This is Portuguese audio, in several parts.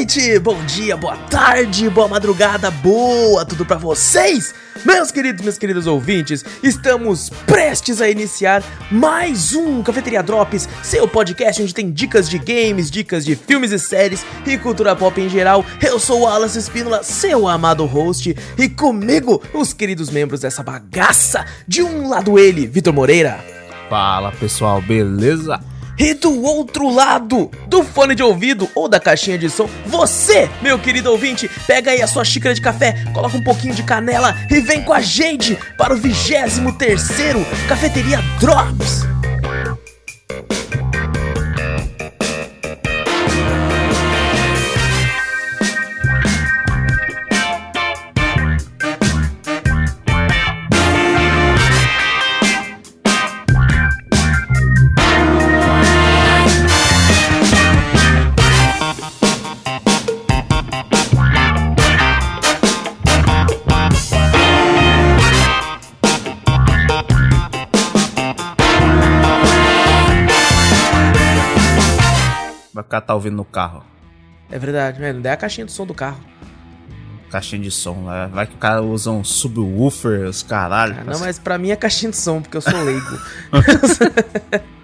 noite, bom dia, boa tarde, boa madrugada, boa tudo pra vocês, meus queridos, meus queridos ouvintes. Estamos prestes a iniciar mais um Cafeteria Drops, seu podcast onde tem dicas de games, dicas de filmes e séries e cultura pop em geral. Eu sou o Alas Espínola, seu amado host, e comigo os queridos membros dessa bagaça. De um lado ele, Vitor Moreira. Fala pessoal, beleza? E do outro lado do fone de ouvido ou da caixinha de som, você, meu querido ouvinte, pega aí a sua xícara de café, coloca um pouquinho de canela e vem com a gente para o 23 terceiro Cafeteria Drops. Ficar tá ouvindo no carro. É verdade, mano, dá a caixinha do som do carro. Caixinha de som, né? vai que o cara usa um subwoofer, os caralho. Ah, não, mas pra mim é caixinha de som, porque eu sou leigo.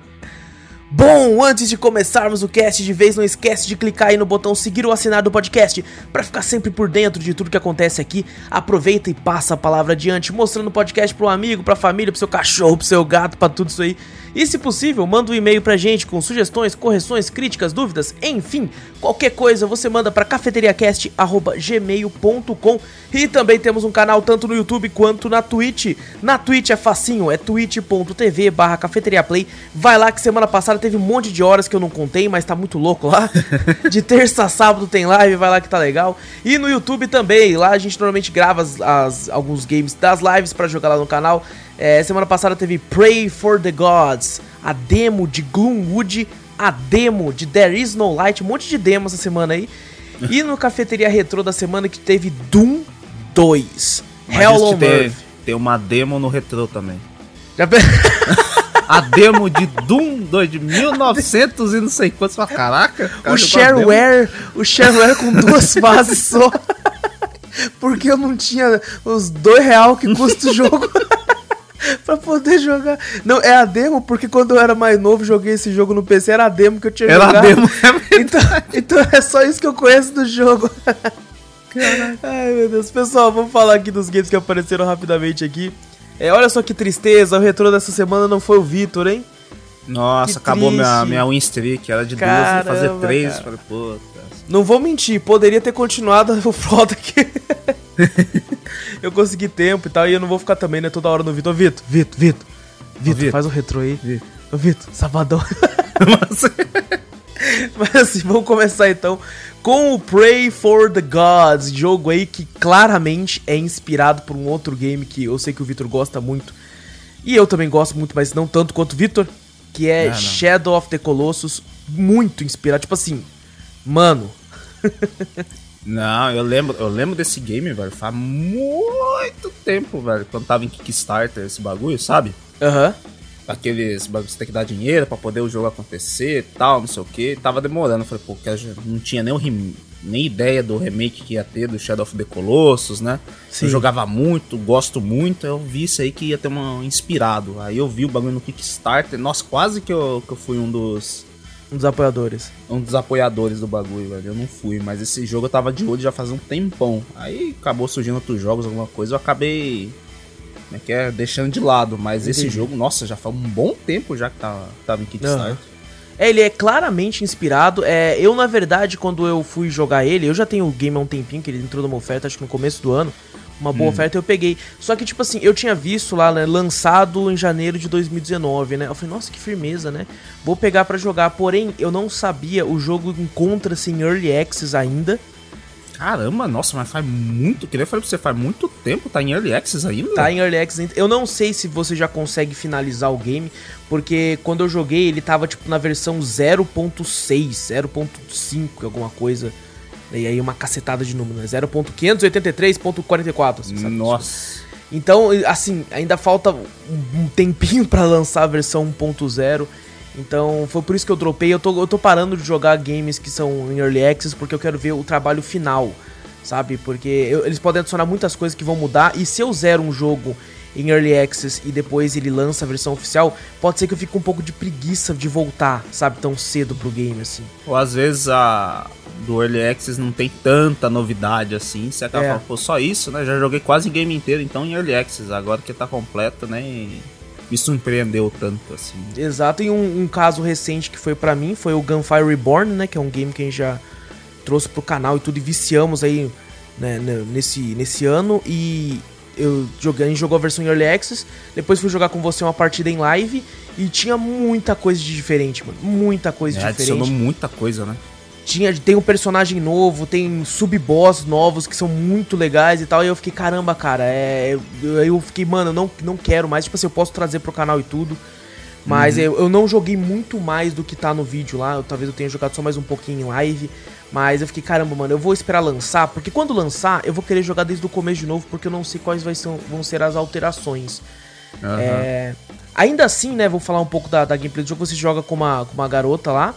Bom, antes de começarmos o cast de vez, não esquece de clicar aí no botão seguir ou assinar do podcast para ficar sempre por dentro de tudo que acontece aqui. Aproveita e passa a palavra adiante, mostrando o podcast um amigo, para a família, para seu cachorro, para seu gato, para tudo isso aí. E se possível, manda um e-mail pra gente com sugestões, correções, críticas, dúvidas, enfim, qualquer coisa você manda para cafeteriacast@gmail.com. E também temos um canal tanto no YouTube quanto na Twitch. Na Twitch é facinho, é twitch.tv/cafeteriaplay. Vai lá que semana passada teve um monte de horas que eu não contei, mas tá muito louco lá. De terça a sábado tem live, vai lá que tá legal. E no YouTube também, lá a gente normalmente grava as, as- alguns games das lives pra jogar lá no canal. É, semana passada teve Pray for the Gods, a demo de Gloomwood, a demo de There Is No Light, um monte de demo essa semana aí. E no Cafeteria Retrô da semana que teve Doom 2. Mas Hell on tem, Earth. tem uma demo no retrô também. Já pe- A demo de Doom 2 de 1900 e não sei quantos. Fala, Caraca, cara o shareware, o shareware com duas fases só. Porque eu não tinha os dois real que custa o jogo pra poder jogar. Não, é a demo, porque quando eu era mais novo, joguei esse jogo no PC, era a demo que eu tinha Era a jogado. demo, é então, então é só isso que eu conheço do jogo. Ai, meu Deus. Pessoal, vamos falar aqui dos games que apareceram rapidamente aqui. É, olha só que tristeza, o retrô dessa semana não foi o Vitor, hein? Nossa, Que acabou minha, triste. minha win streak. Era de duas, Caramba, fazer três. cara. Falei, puta. Não vou mentir, poderia ter continuado o foda aqui. eu consegui tempo e tal, e eu não vou ficar também, né, toda hora no Vitor. Ô, Vitor, Vitor, Vitor. Vitor, faz o retrô aí. Vitor. Ô, Vitor, sabadão. Mas assim, vamos começar então com o Pray for the Gods, jogo aí que claramente é inspirado por um outro game que eu sei que o Vitor gosta muito. E eu também gosto muito, mas não tanto quanto o Vitor, que é Ah, não. Shadow of the Colossus, muito inspirado, tipo assim, mano, Não, eu lembro, eu lembro desse game, velho. Faz muito tempo, velho. Quando tava em Kickstarter esse bagulho, sabe? aham. Aqueles bagulhos que você tem que dar dinheiro pra poder o jogo acontecer e tal, não sei o que. Tava demorando. Eu falei, pô, que não tinha nem, o rem- nem ideia do remake que ia ter do Shadow of the Colossus, né? Sim. Eu jogava muito, gosto muito. Eu vi isso aí que ia ter uma inspirado. Aí eu vi o bagulho no Kickstarter. Nossa, quase que eu, que eu fui um dos Um dos apoiadores. um dos apoiadores do bagulho, velho. Eu não fui, mas esse jogo eu tava de olho já faz um tempão. Aí acabou surgindo outros jogos, alguma coisa, eu acabei. Como é que é? Deixando de lado. Mas esse Entendi. jogo, nossa, já faz um bom tempo já que tava, tava em Kickstarter. Aham. É, ele é claramente inspirado. É, eu, na verdade, quando eu fui jogar ele, eu já tenho o game há um tempinho, que ele entrou numa oferta, acho que no começo do ano. Uma boa oferta eu peguei. Só que, tipo assim, eu tinha visto lá, né, lançado em janeiro de 2019, né? Eu falei, nossa, que firmeza, né? Vou pegar pra jogar. Porém, eu não sabia, o jogo encontra-se em Early Access ainda. Caramba, nossa, mas faz muito. Que nem eu falei pra você, faz muito tempo, tá em Early Access ainda? Tá em Early Access. ainda. Eu não sei se você já consegue finalizar o game, porque quando eu joguei ele tava tipo na versão 0.6, 0.5, alguma coisa. E aí uma cacetada de número, né? 0.583.44. assim, sabe? Nossa. Então, assim, ainda falta um tempinho pra lançar a versão 1.0. Então foi por isso que eu dropei. Eu tô, eu tô parando de jogar games que são em Early Access porque eu quero ver o trabalho final, sabe? Porque eu, eles podem adicionar muitas coisas que vão mudar. E se eu zero um jogo em Early Access e depois ele lança a versão oficial, pode ser que eu fique um pouco de preguiça de voltar, sabe? Tão cedo pro game, assim. Ou às vezes a do Early Access não tem tanta novidade assim. Você acaba é. falando, pô, só isso, né? Já joguei quase o game inteiro, então em Early Access. Agora que tá completo, né? E me surpreendeu tanto, assim. Exato, e um, um caso recente que foi para mim foi o Gunfire Reborn, né? Que é um game que a gente já trouxe pro canal e tudo, e viciamos aí né, nesse, nesse ano. E eu joguei, a gente jogou a versão em Early Access, depois fui jogar com você uma partida em live e tinha muita coisa de diferente, mano. Muita coisa é, diferente. Adicionou muita coisa, né? Tinha tem um personagem novo, tem sub-boss novos que são muito legais e tal. E eu fiquei, caramba, cara, é. Eu fiquei, mano, eu não, não quero mais. Tipo assim, eu posso trazer pro canal e tudo. Mas uhum. eu, eu não joguei muito mais do que tá no vídeo lá. Eu, talvez eu tenha jogado só mais um pouquinho em live. Mas eu fiquei, caramba, mano, eu vou esperar lançar. Porque quando lançar, eu vou querer jogar desde o começo de novo. Porque eu não sei quais vai ser, vão ser as alterações. Uhum. É, ainda assim, né, vou falar um pouco da, da gameplay do jogo. Você joga com uma, com uma garota lá.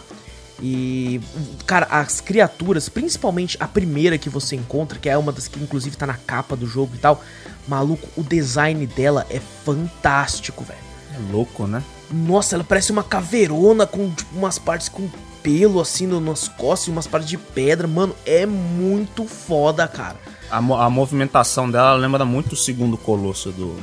E, cara, as criaturas, principalmente a primeira que você encontra, que é uma das que inclusive tá na capa do jogo e tal, maluco, o design dela é fantástico, velho. É louco, né? Nossa, ela parece uma caveirona com tipo, umas partes com pelo assim nas costas e umas partes de pedra. Mano, é muito foda, cara. A, a movimentação dela lembra muito o segundo colosso do,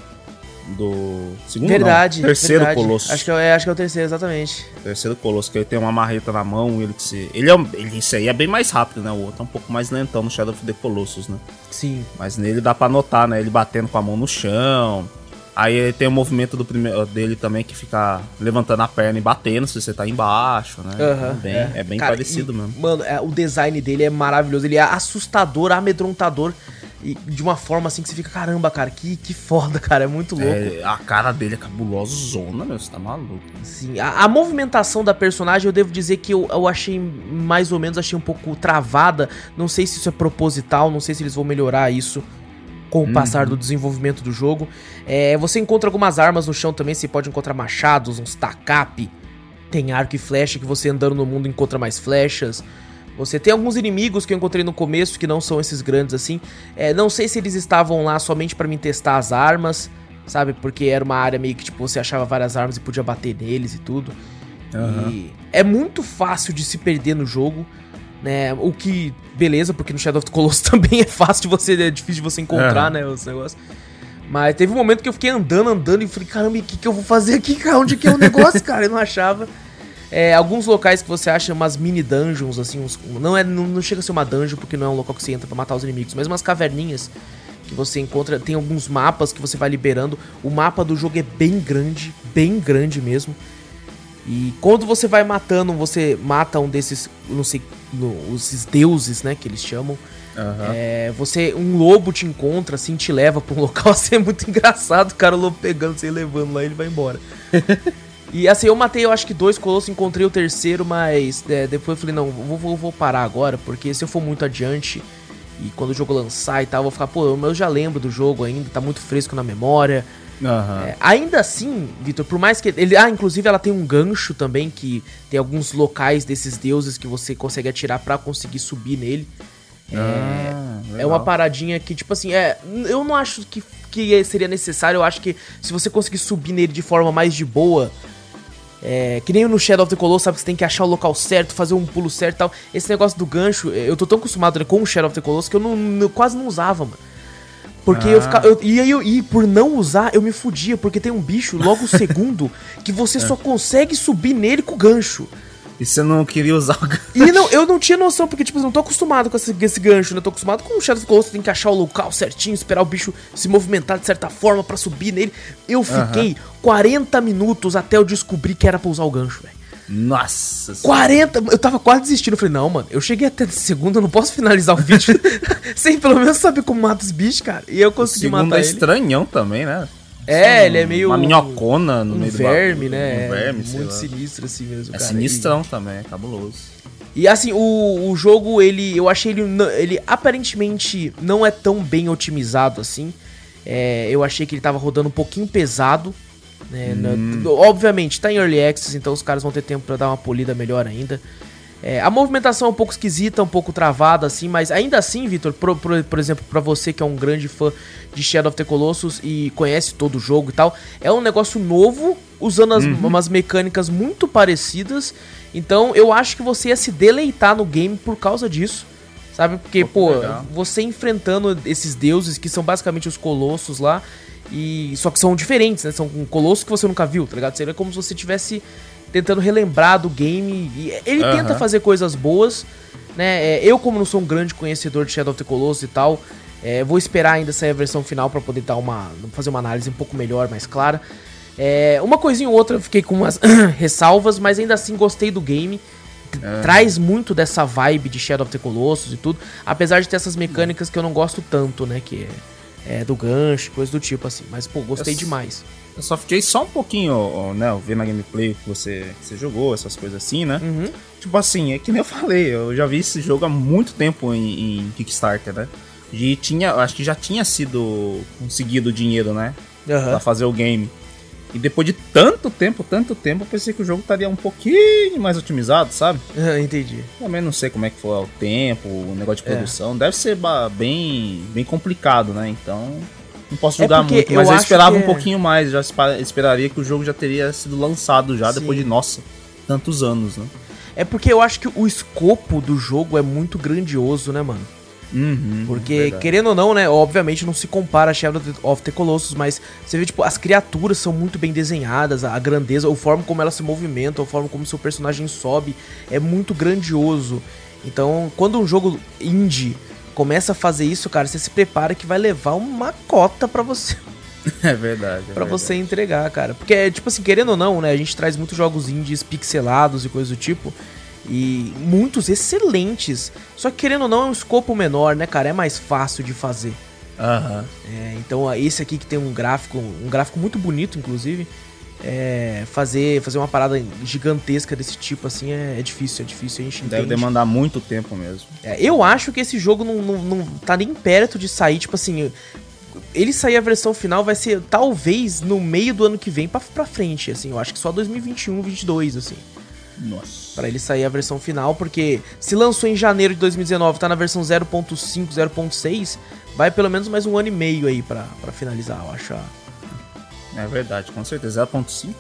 do segundo verdade, não, terceiro verdade. colosso. Acho que é, acho que é o terceiro, exatamente. Terceiro colosso, que ele tem uma marreta na mão, ele que se ele é ele isso aí é bem mais rápido, né? O outro é um pouco mais lentão no Shadow of the Colossus, né? Sim. Mas nele dá para notar, né? Ele batendo com a mão no chão. Aí tem o movimento do primeiro dele também que fica levantando a perna e batendo se você tá embaixo, né? Uhum, é bem, é. é bem Cara, parecido e, mesmo. Mano, é, o design dele é maravilhoso. Ele é assustador, amedrontador. E de uma forma assim que você fica, caramba, cara, que, que foda, cara, é muito louco. É, a cara dele é cabulosa, zona, meu, você tá maluco. Sim, a, a, movimentação da personagem eu devo dizer que eu, eu achei mais ou menos, achei um pouco travada. Não sei se isso é proposital, não sei se eles vão melhorar isso com o uhum. passar do desenvolvimento do jogo. É, você encontra algumas armas no chão também, você pode encontrar machados, uns tacape, tem arco e flecha que você andando no mundo encontra mais flechas. Você tem alguns inimigos que eu encontrei no começo que não são esses grandes assim. É, não sei se eles estavam lá somente para me testar as armas, sabe? Porque era uma área meio que tipo você achava várias armas e podia bater neles e tudo. Uhum. E é muito fácil de se perder no jogo, né? O que beleza, porque no Shadow of the Colossus também é fácil de você, é difícil de você encontrar, uhum. né, os negócios. Mas teve um momento que eu fiquei andando, andando e falei, caramba, o que, que eu vou fazer aqui? Cara? Onde que é o negócio, cara? Eu não achava. É, alguns locais que você acha umas mini dungeons, assim, uns, não, é, não, não, chega a ser uma dungeon porque não é um local que você entra pra matar os inimigos, mas umas caverninhas que você encontra, tem alguns mapas que você vai liberando. O mapa do jogo é bem grande, bem grande mesmo. E quando você vai matando, você mata um desses, não sei, no, esses deuses, né, que eles chamam. Uhum. É, você, um lobo te encontra, assim, te leva pra um local, assim, é muito engraçado, o cara, o lobo pegando você e levando lá, ele vai embora. E assim, eu matei, eu acho que dois colossos, encontrei o terceiro, mas é, depois eu falei, não, vou, vou, vou, parar agora, porque se eu for muito adiante e quando o jogo lançar e tal, eu vou ficar, pô, eu já lembro do jogo ainda, tá muito fresco na memória. Uhum. É, ainda assim, Vitor, por mais que. Ele, ah, inclusive ela tem um gancho também, que tem alguns locais desses deuses que você consegue atirar para conseguir subir nele. É, ah, é uma paradinha que, tipo assim, é. Eu não acho que, que seria necessário. Eu acho que se você conseguir subir nele de forma mais de boa, é, que nem no Shadow of the Colossus, sabe que você tem que achar o local certo, fazer um pulo certo e tal. Esse negócio do gancho, eu tô tão acostumado né, com o Shadow of the Colossus que eu, não, eu quase não usava, mano. Porque ah. eu ficava. Eu, e, eu, e por não usar, eu me fudia, porque tem um bicho logo segundo que você é. só consegue subir nele com o gancho. E você não queria usar o gancho. E não, eu não tinha noção, porque, tipo, eu não tô acostumado com esse, esse gancho, né? Eu tô acostumado com o Shadow of Colossus, tem que achar o local certinho, esperar o bicho se movimentar de certa forma para subir nele. Eu fiquei 40 minutos até eu descobrir que era pra usar o gancho, velho. Nossa 40, eu tava quase desistindo. Eu falei, não, mano, eu cheguei até segunda, eu não posso finalizar o vídeo sem pelo menos saber como mata os bichos, cara. E eu consegui matar é ele. estranhão também, né? É, ele é meio. Uma minhocona no um meio verme, do né? Um verme, Muito sinistro assim mesmo, é cara. É sinistrão e... também, é cabuloso. E assim, o, o jogo, ele. Eu achei ele. Ele aparentemente não é tão bem otimizado assim. É, eu achei que ele tava rodando um pouquinho pesado. Né? Hum. obviamente, tá em Early Access, então os caras vão ter tempo para dar uma polida melhor ainda. É, a movimentação é um pouco esquisita, um pouco travada, assim, mas ainda assim, Vitor, por, exemplo, para você que é um grande fã de Shadow of the Colossus e conhece todo o jogo e tal, é um negócio novo, usando as, uhum. umas mecânicas muito parecidas. Então eu acho que você ia se deleitar no game por causa disso. Sabe? Porque, pô, legal. você enfrentando esses deuses que são basicamente os colossos lá. E só que são diferentes, né? São um colosso que você nunca viu, tá ligado? Seria como se você tivesse tentando relembrar do game. E ele uhum. tenta fazer coisas boas, né? É, eu, como não sou um grande conhecedor de Shadow of the Colossus e tal, é, vou esperar ainda sair a versão final para poder dar uma, fazer uma análise um pouco melhor, mais clara. É, uma coisinha ou outra eu fiquei com umas ressalvas, mas ainda assim gostei do game. Uhum. Traz muito dessa vibe de Shadow of the Colossus e tudo, apesar de ter essas mecânicas que eu não gosto tanto, né? Que é, é do gancho, coisa do tipo assim. Mas, pô, gostei eu demais. Eu só fiquei só um pouquinho, né, vendo a gameplay que você, que você jogou, essas coisas assim, né? Uhum. Tipo assim, é que nem eu falei, eu já vi esse jogo há muito tempo em, em Kickstarter, né? E tinha, acho que já tinha sido conseguido dinheiro, né? Uhum. Pra fazer o game. E depois de tanto tempo, tanto tempo, eu pensei que o jogo estaria um pouquinho mais otimizado, sabe? Entendi. Também não sei como é que foi o tempo, o negócio de é. produção. É. Deve ser bem, bem complicado, né? Então, não posso julgar é muito, mas eu, eu esperava um é- pouquinho mais. Já esperaria que o jogo já teria sido lançado já Sim. depois de, nossa, tantos anos, né? É porque eu acho que o escopo do jogo é muito grandioso, né, mano? Uhum, Porque, verdade. querendo ou não, né? Obviamente não se compara a Shadow of the Colossus, mas você vê, tipo, as criaturas são muito bem desenhadas, a grandeza, a forma como elas se movimentam, a forma como seu personagem sobe, é muito grandioso. Então, quando um jogo indie começa a fazer isso, cara, você se prepara que vai levar uma cota para você. É verdade. É para você entregar, cara. Porque, tipo assim, querendo ou não, né? A gente traz muitos jogos indies pixelados e coisas do tipo. E muitos excelentes. Só que querendo ou não, é um escopo menor, né, cara? É mais fácil de fazer. Aham. Uhum. É, então, esse aqui que tem um gráfico, um gráfico muito bonito, inclusive. É, fazer, fazer uma parada gigantesca desse tipo assim é, é difícil, é difícil, a gente Deve entende. demandar muito tempo mesmo. É, eu acho que esse jogo não, não, não tá nem perto de sair, tipo assim, ele sair a versão final vai ser talvez no meio do ano que vem pra, pra frente, assim, eu acho que só 2021, 2022, assim. Nossa. Pra ele sair a versão final, porque se lançou em janeiro de 2019, tá na versão 0.5, 0.6, vai pelo menos mais um ano e meio aí pra, pra finalizar, eu acho. É verdade, com certeza. 0.5,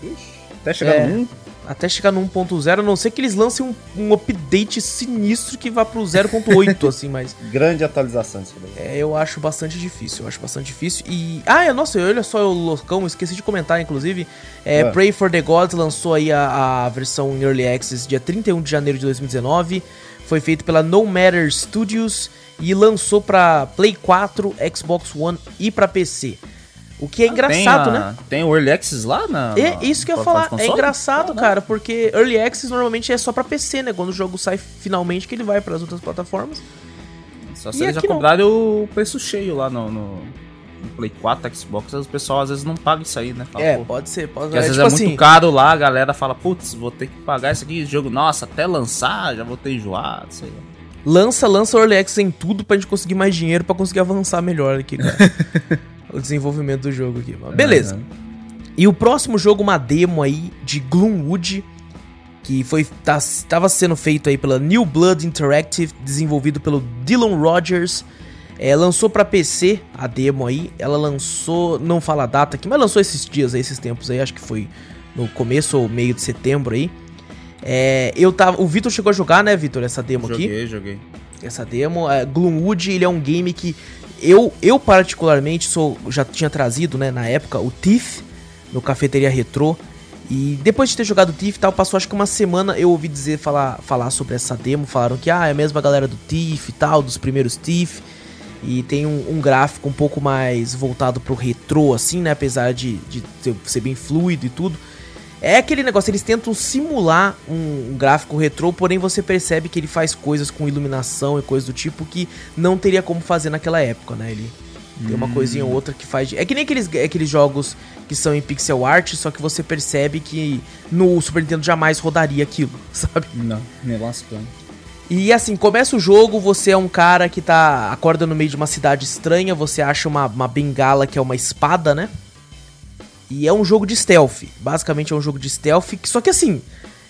até chegar é, no 1. Até chegar no 1.0, a não ser que eles lancem um, um update sinistro que vá pro 0.8, assim, mas. Grande atualização isso daí. É, eu acho bastante difícil, eu acho bastante difícil. E. Ah, é, nossa, olha só o loucão, esqueci de comentar, inclusive. É, é. Pray for the Gods lançou aí a, a versão em Early Access dia 31 de janeiro de 2019. Foi feito pela No Matter Studios e lançou para Play 4, Xbox One e para PC. O que é ah, engraçado, tem a, né? Tem o Early Access lá na. É isso que eu ia falar. É engraçado, ah, cara, porque Early Access normalmente é só pra PC, né? Quando o jogo sai finalmente que ele vai para as outras plataformas. Só se eles já compraram o preço cheio lá no, no, no, Play 4, Xbox, o pessoal às vezes não paga isso aí, né? Fala, é, pode ser, pode ser. Às é, vezes tipo é assim, muito caro lá, a galera fala, putz, vou ter que pagar isso aqui, jogo, nossa, até lançar, já vou ter enjoado, sei lá. Lança, lança o Early Access em tudo pra gente conseguir mais dinheiro pra conseguir avançar melhor aqui, cara. o desenvolvimento do jogo aqui. Beleza. Uhum. E o próximo jogo, uma demo aí de Gloomwood, que foi tá, estava sendo feito aí pela New Blood Interactive, desenvolvido pelo Dylan Rogers. É, lançou para PC a demo aí. Ela lançou, não fala a data aqui, mas lançou esses dias aí, esses tempos aí, acho que foi no começo ou meio de setembro aí. É, eu tava, o Vitor chegou a jogar, né, Vitor, essa demo joguei, aqui? Joguei, joguei. Essa demo, é, Gloomwood, ele é um game que eu, eu particularmente sou, já tinha trazido, né, na época, o Thief no Cafeteria Retrô. E depois de ter jogado o Thief e tal, passou acho que uma semana eu ouvi dizer falar, falar sobre essa demo. Falaram que ah, é a mesma galera do Thief e tal, dos primeiros Thief. E tem um, um, gráfico um pouco mais voltado pro retrô, assim, né? Apesar de, de ser bem fluido e tudo. É aquele negócio, eles tentam simular um, gráfico retrô, porém você percebe que ele faz coisas com iluminação e coisas do tipo que não teria como fazer naquela época, né? Ele tem uma coisinha ou hum. outra que faz. É que nem aqueles, aqueles jogos que são em pixel art, só que você percebe que no Super Nintendo jamais rodaria aquilo, sabe? Não, nem lascando. E assim, começa o jogo, você é um cara que tá. acorda no meio de uma cidade estranha, você acha uma, uma bengala que é uma espada, né? E é um jogo de stealth. Basicamente é um jogo de stealth. Só que assim,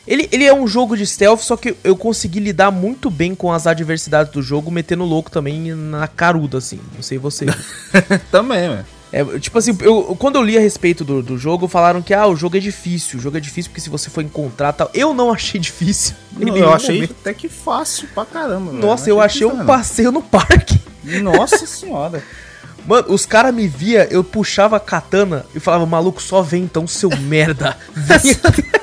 ele, ele é um jogo de stealth, só que eu consegui lidar muito bem com as adversidades do jogo, metendo louco também na caruda, assim. Não sei você. também, velho. É, tipo assim, eu, quando eu li a respeito do, do jogo, falaram que ah, o jogo é difícil, o jogo é difícil porque se você for encontrar tal. Eu não achei difícil. Não, eu achei momento. até que fácil pra caramba. Nossa, eu achei um passeio no parque. Nossa senhora. Mano, os caras me via, eu puxava a katana e falava, maluco, só vem então, seu merda. Vem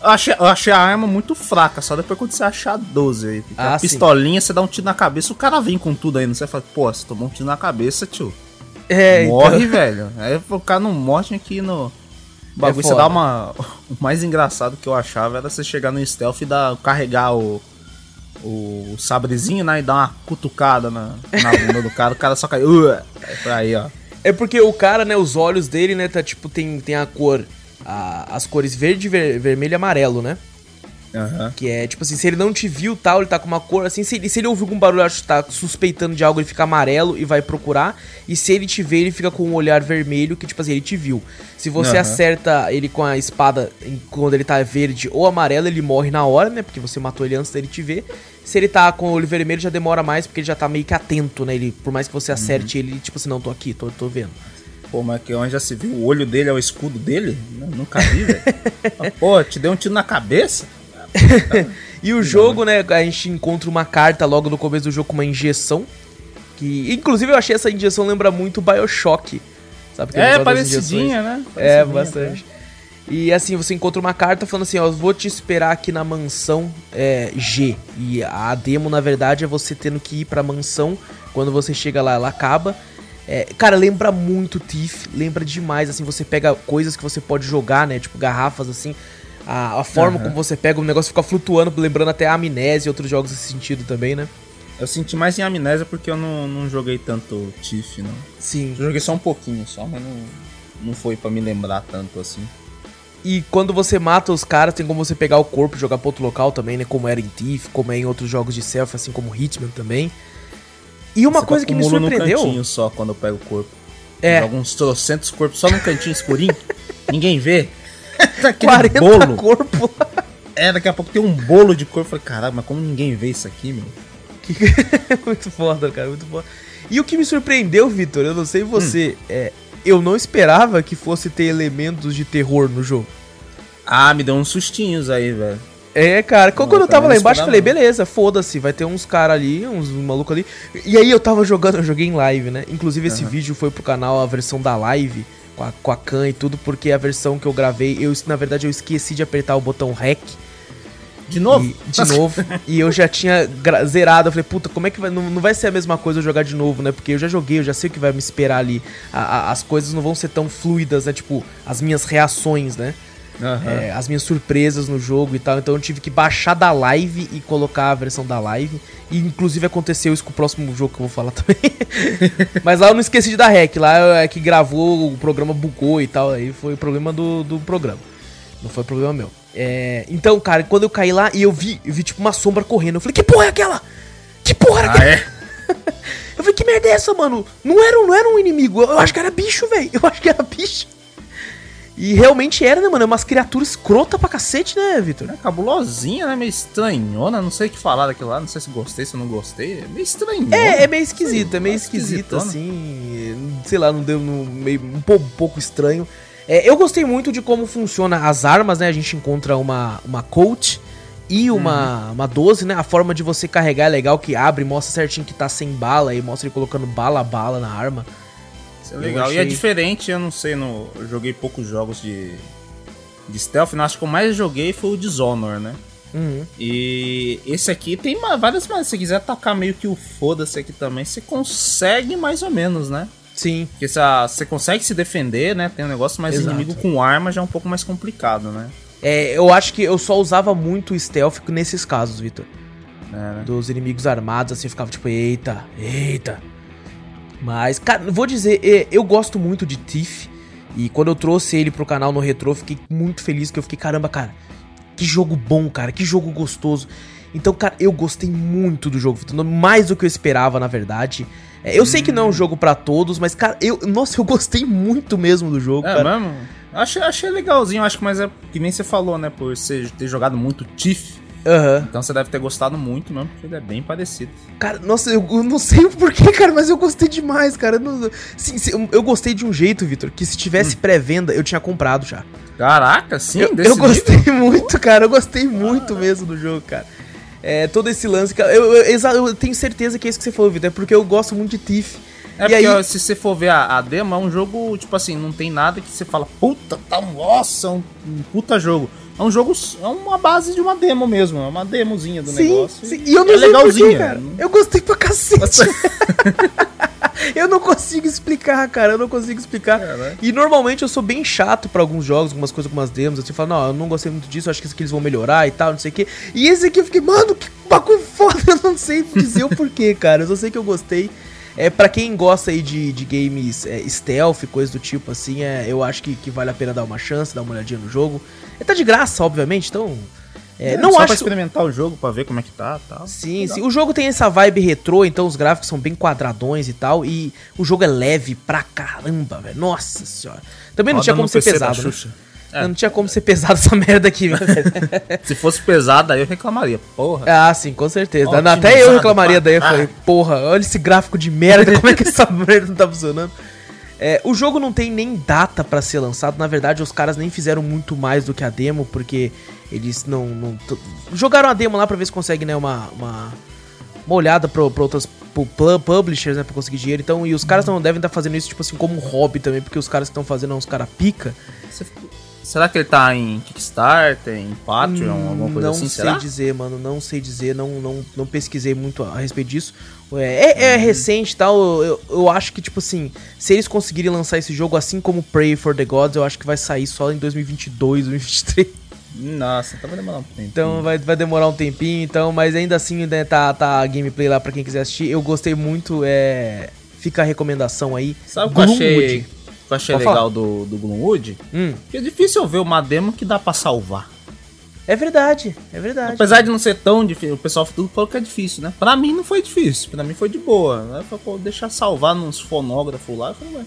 Eu achei, eu achei, a arma muito fraca, só depois quando você achar 12 aí. Ah, a pistolinha, sim. você dá um tiro na cabeça, o cara vem com tudo aí, não você fala, pô, você tomou um tiro na cabeça, tio. É, Morre, então... velho. Aí o cara não morre aqui no. O bagulho, é você dá uma. O mais engraçado que eu achava era você chegar no stealth e dar, carregar o. O sabrezinho, né? E dar uma cutucada na, na bunda do cara, o cara só cai. Uh, é aí, ó. É porque o cara, né, os olhos dele, né, tá tipo, tem, tem a cor a, as cores verde, ver, vermelho e amarelo, né? Uhum. Que é tipo assim, se ele não te viu tal, ele tá com uma cor assim. Se ele, se ele ouvir algum barulho, acho que tá suspeitando de algo, ele fica amarelo e vai procurar. E se ele te vê, ele fica com um olhar vermelho, que tipo assim, ele te viu. Se você uhum. acerta ele com a espada quando ele tá verde ou amarelo, ele morre na hora, né? Porque você matou ele antes dele te ver. Se ele tá com o olho vermelho, já demora mais, porque ele já tá meio que atento, né? Ele, por mais que você acerte uhum. ele, tipo assim, não, tô aqui, tô, tô vendo. Pô, mas que onde já se viu? O olho dele é o escudo dele? nunca vi, velho. Pô, te deu um tiro na cabeça? e o jogo, né? A gente encontra uma carta logo no começo do jogo com uma injeção. Que, inclusive, eu achei essa injeção lembra muito Bioshock. Sabe? Que é, parecidinha, né? é, bastante. É. E assim, você encontra uma carta falando assim, ó, vou te esperar aqui na mansão é, G. E a demo, na verdade, é você tendo que ir pra mansão. Quando você chega lá, ela acaba. É, cara, lembra muito Thief, lembra demais, assim, você pega coisas que você pode jogar, né, tipo garrafas, assim, a, a forma uhum. como você pega o negócio fica flutuando, lembrando até a Amnésia e outros jogos nesse sentido também, né. Eu senti mais em Amnésia porque eu não, não joguei tanto Thief, não. Sim. Eu joguei só um pouquinho só, mas não, não foi para me lembrar tanto assim. E quando você mata os caras, tem como você pegar o corpo e jogar pra outro local também, né? Como era em Thief, como é em outros jogos de self, assim como Hitman também. E uma Você coisa que me surpreendeu. no cantinho só quando eu pego o corpo. É. Joga uns trocentos corpos só num cantinho escurinho. ninguém vê. Aquele 40 bolo. corpo. É, daqui a pouco tem um bolo de corpo. Eu falei, caralho, mas como ninguém vê isso aqui, meu? muito foda, cara, muito foda. E o que me surpreendeu, Vitor, eu não sei você, hum. é, eu não esperava que fosse ter elementos de terror no jogo. Ah, me deu uns sustinhos aí, velho. É, cara, quando eu tava lá embaixo, eu falei, beleza, foda-se, vai ter uns caras ali, uns malucos ali. E aí eu tava jogando, eu joguei em live, né? Inclusive esse uhum. vídeo foi pro canal, a versão da live, com a, com a Khan e tudo, porque a versão que eu gravei, eu, na verdade, eu esqueci de apertar o botão REC. De novo? E, de novo. e eu já tinha zerado. Eu falei, puta, como é que vai. Não, não vai ser a mesma coisa eu jogar de novo, né? Porque eu já joguei, eu já sei o que vai me esperar ali. A, a, as coisas não vão ser tão fluidas, né? Tipo, as minhas reações, né? Uhum. É, as minhas surpresas no jogo e tal. Então eu tive que baixar da live e colocar a versão da live. E inclusive aconteceu isso com o próximo jogo que eu vou falar também. Mas lá eu não esqueci de dar rec. Lá é que gravou, o programa bugou e tal. Aí foi o problema do, do programa. Não foi problema meu. É, então, cara, quando eu caí lá e eu vi, eu vi tipo uma sombra correndo. Eu falei, que porra é aquela? Que porra era ah, aquela? É? eu falei, que merda é essa, mano? Não era, não era um inimigo. Eu acho que era bicho, velho. Eu acho que era bicho. E realmente era, né, mano? É umas criaturas escrota pra cacete, né, Vitor? É cabulosinha, né? Meio estranhona. Não sei o que falar daquilo lá. Não sei se gostei, se não gostei. É meio estranho. É, é meio esquisito. É meio esquisito, assim. Sei lá, não deu no meio um pouco, um pouco estranho. É, eu gostei muito de como funciona as armas, né? A gente encontra uma, uma coach e uma, uhum. uma 12, né? A forma de você carregar é legal, que abre, mostra certinho que tá sem bala e mostra ele colocando bala a bala na arma. Isso é legal. Achei... E é diferente, eu não sei, no... eu joguei poucos jogos de, de stealth, né? acho que o mais joguei foi o Dishonor, né? Uhum. E esse aqui tem uma, várias maneiras. Se você quiser atacar meio que o foda-se aqui também, você consegue mais ou menos, né? Sim. Porque você consegue se defender, né? Tem um negócio, mas Exato. inimigo com arma já é um pouco mais complicado, né? É, eu acho que eu só usava muito o stealth nesses casos, Victor. É, né? Dos inimigos armados, assim, eu ficava tipo, eita, eita. Mas, cara, vou dizer, é, eu gosto muito de Thief. E quando eu trouxe ele pro canal no Retro, fiquei muito feliz, que eu fiquei, caramba, cara, que jogo bom, cara, que jogo gostoso. Então, cara, eu gostei muito do jogo, mais do que eu esperava, na verdade. É, eu hum. sei que não é um jogo para todos, mas, cara, eu. Nossa, eu gostei muito mesmo do jogo, é cara. mesmo? Achei, achei legalzinho, acho que, mas é que nem você falou, né? Por você ter jogado muito Tiff. Uhum. Então você deve ter gostado muito mesmo, porque ele é bem parecido. Cara, nossa, eu, eu não sei o porquê, cara, mas eu gostei demais, cara. Eu, não, sim, sim, eu gostei de um jeito, Vitor, que se tivesse hum. pré-venda, eu tinha comprado já. Caraca, sim, Eu, eu gostei nível? muito, cara. Eu gostei muito mesmo do jogo, cara. É, todo esse lance, cara. Eu, eu, eu, tenho certeza que é isso que você falou, Vitor. É porque eu gosto muito de Tiff. É e porque, aí... se você for ver a, a, demo, é um jogo, tipo assim, não tem nada que você fala, puta, tá, nossa, é um, um puta jogo. É um jogo, é uma base de uma demo mesmo, é uma demozinha do sim, negócio. Sim. E eu não é legalzinho, cara. Eu gostei pra cacete. eu não consigo explicar, cara. Eu não consigo explicar. É, né? E normalmente eu sou bem chato para alguns jogos, algumas coisas, algumas demos. Assim, falo, não, eu não gostei muito disso, acho que aqui eles vão melhorar e tal, não sei o quê. E esse aqui eu fiquei, mano, que bagulho foda. Eu não sei dizer o porquê, cara. Eu só sei que eu gostei. É, para quem gosta aí de, de games é, stealth, coisa do tipo assim, é, eu acho que, que vale a pena dar uma chance, dar uma olhadinha no jogo. Ele tá de graça, obviamente, então. É, é, não só acho... pra experimentar o jogo, pra ver como é que tá tal. Sim, Legal. sim. O jogo tem essa vibe retrô, então os gráficos são bem quadradões e tal. E o jogo é leve pra caramba, velho. Nossa senhora. Também não Roda tinha como ser pesado. Né? É. Não tinha como ser pesado essa merda aqui, velho. Se fosse pesado, aí eu reclamaria, porra. Ah, sim, com certeza. Até eu reclamaria daí. Eu falei, porra, olha esse gráfico de merda, como é que essa merda não tá funcionando? É, o jogo não tem nem data para ser lançado. Na verdade, os caras nem fizeram muito mais do que a demo, porque eles não. não jogaram a demo lá pra ver se consegue, né, uma, uma, uma olhada pra, pra outras pro publishers, né, pra conseguir dinheiro. Então, e os caras não devem estar tá fazendo isso, tipo assim, como hobby também, porque os caras que estão fazendo são uns caras pica. Você Será que ele tá em Kickstarter, em Patreon, hum, alguma coisa não assim? Não sei será? dizer, mano. Não sei dizer. Não, não, não pesquisei muito a respeito disso. É, é, é hum. recente e tal. Eu, eu acho que, tipo assim, se eles conseguirem lançar esse jogo assim como Pray for the Gods, eu acho que vai sair só em 2022, 2023. Nossa, então vai demorar um tempinho. Então vai, vai demorar um tempinho, então, mas ainda assim, né, tá, tá a gameplay lá pra quem quiser assistir. Eu gostei muito, é. Fica a recomendação aí. Sabe o que eu achei que eu achei Pode legal do, do Gloomwood, hum. que é difícil eu ver uma demo que dá para salvar. É verdade, é verdade. Apesar de não ser tão difícil, o pessoal tudo falou que é difícil, né? Pra mim não foi difícil, pra mim foi de boa. Né? Falei, deixar salvar nos fonógrafos lá, eu falei, ué.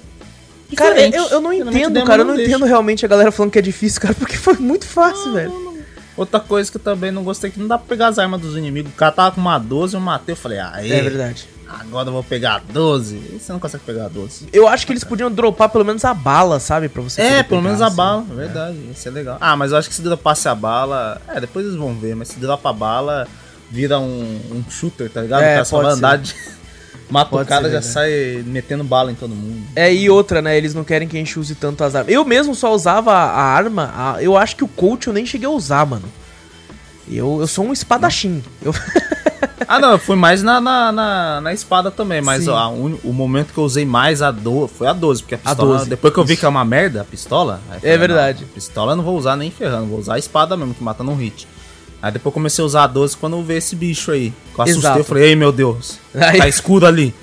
Cara, eu, eu não entendo, cara. Eu não, não entendo realmente a galera falando que é difícil, cara, porque foi muito fácil, não, velho. Não, Outra coisa que eu também não gostei, que não dá pra pegar as armas dos inimigos. O cara tava com uma 12, eu matei, eu falei, ah, é verdade. Agora eu vou pegar 12. E você não consegue pegar 12. Eu acho que eles podiam dropar pelo menos a bala, sabe? Pra você É, pelo menos a assim. bala, é. verdade. Isso é legal. Ah, mas eu acho que se dropasse a bala. É, depois eles vão ver, mas se dropa a bala, vira um, um shooter, tá ligado? É, o cara só vai andar de. Mata o cara já sai metendo bala em todo mundo. É, e outra, né? Eles não querem que a gente use tanto as armas. Eu mesmo só usava a arma. A... eu acho que o coach eu nem cheguei a usar, mano. Eu, eu sou um espadachim. Eu... ah, não, eu fui mais na, na, na, na espada também, mas ó, un, o momento que eu usei mais a 12 foi a 12, porque a pistola, a 12. depois que eu vi que é uma merda a pistola, falei, é verdade. Não, pistola eu não vou usar nem ferrando, vou usar a espada mesmo, que mata no hit. Aí depois comecei a usar a 12 quando eu vi esse bicho aí. Eu assustei, Exato. eu falei, ei meu Deus, aí... tá escuro ali.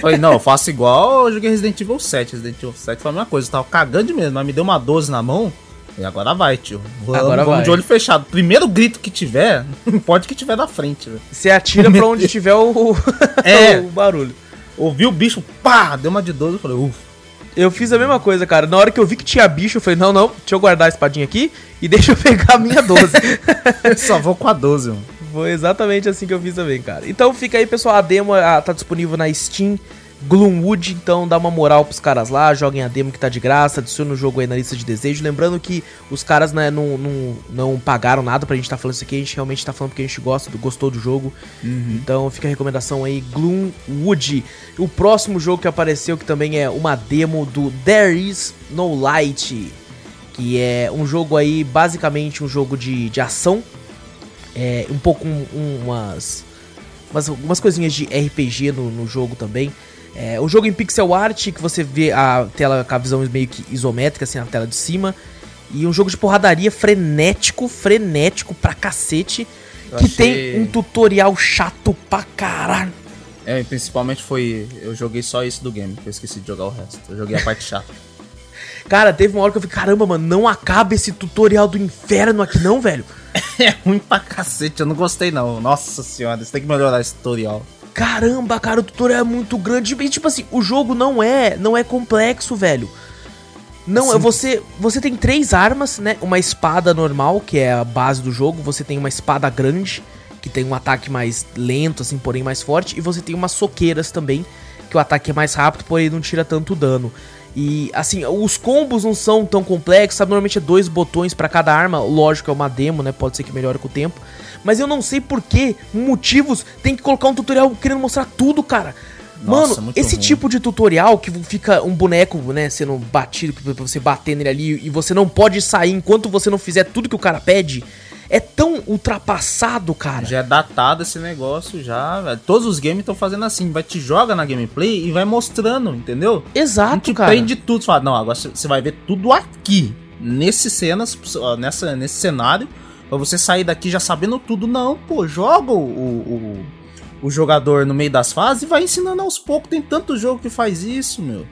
Falei, não, eu faço igual eu joguei Resident Evil 7. Resident Evil 7 foi a mesma coisa, eu tava cagando de medo, mas me deu uma 12 na mão. E agora vai, tio. Vamos, agora vamos vai. de olho fechado. Primeiro grito que tiver, pode que tiver na frente, velho. Você atira pra onde tiver o, é. o barulho. Ouvi o bicho, pá, deu uma de 12, eu falei, ufa. Eu fiz a mesma coisa, cara. Na hora que eu vi que tinha bicho, eu falei, não, não, deixa eu guardar a espadinha aqui e deixa eu pegar a minha 12. Só vou com a 12, mano. Foi exatamente assim que eu fiz também, cara. Então fica aí, pessoal, a demo a, tá disponível na Steam. Gloomwood, então dá uma moral pros caras lá, joguem a demo que tá de graça, adiciona o jogo aí na lista de desejo. Lembrando que os caras né, não, não, não pagaram nada pra gente tá falando isso aqui, a gente realmente tá falando porque a gente gosta, gostou do jogo. Uhum. Então fica a recomendação aí, Gloomwood. O próximo jogo que apareceu, que também é uma demo do There Is No Light, que é um jogo aí, basicamente um jogo de, de ação. É um pouco um, um, umas, umas, umas coisinhas de RPG no, no jogo também. É, o jogo em pixel art, que você vê a tela com a visão meio que isométrica, assim, a tela de cima. E um jogo de porradaria frenético, frenético pra cacete. Eu que achei... tem um tutorial chato pra caralho. É, principalmente foi. Eu joguei só isso do game, que eu esqueci de jogar o resto. Eu joguei a parte chata. Cara, teve uma hora que eu falei, caramba, mano, não acaba esse tutorial do inferno aqui não, velho. é ruim pra cacete, eu não gostei não. Nossa senhora, você tem que melhorar esse tutorial. Caramba, cara, o tutorial é muito grande. E tipo assim, o jogo não é, não é complexo, velho. Não, é você, você tem três armas, né? Uma espada normal, que é a base do jogo, você tem uma espada grande, que tem um ataque mais lento assim, porém mais forte, e você tem umas soqueiras também, que o ataque é mais rápido, porém não tira tanto dano. E assim, os combos não são tão complexos, sabe? Normalmente é dois botões para cada arma, lógico é uma demo, né? Pode ser que melhore com o tempo. Mas eu não sei por que motivos tem que colocar um tutorial querendo mostrar tudo, cara. Nossa, Mano, esse ruim. tipo de tutorial que fica um boneco, né, sendo batido, pra você bater nele ali e você não pode sair enquanto você não fizer tudo que o cara pede, é tão ultrapassado, cara. Já é datado esse negócio já, velho. Todos os games estão fazendo assim, vai te joga na gameplay e vai mostrando, entendeu? Exato, te cara. de tudo, você fala, não, agora você vai ver tudo aqui, nesse cenas, nessa nesse cenário, pra você sair daqui já sabendo tudo. Não, pô, joga o, o o jogador no meio das fases e vai ensinando aos poucos. Tem tanto jogo que faz isso, meu.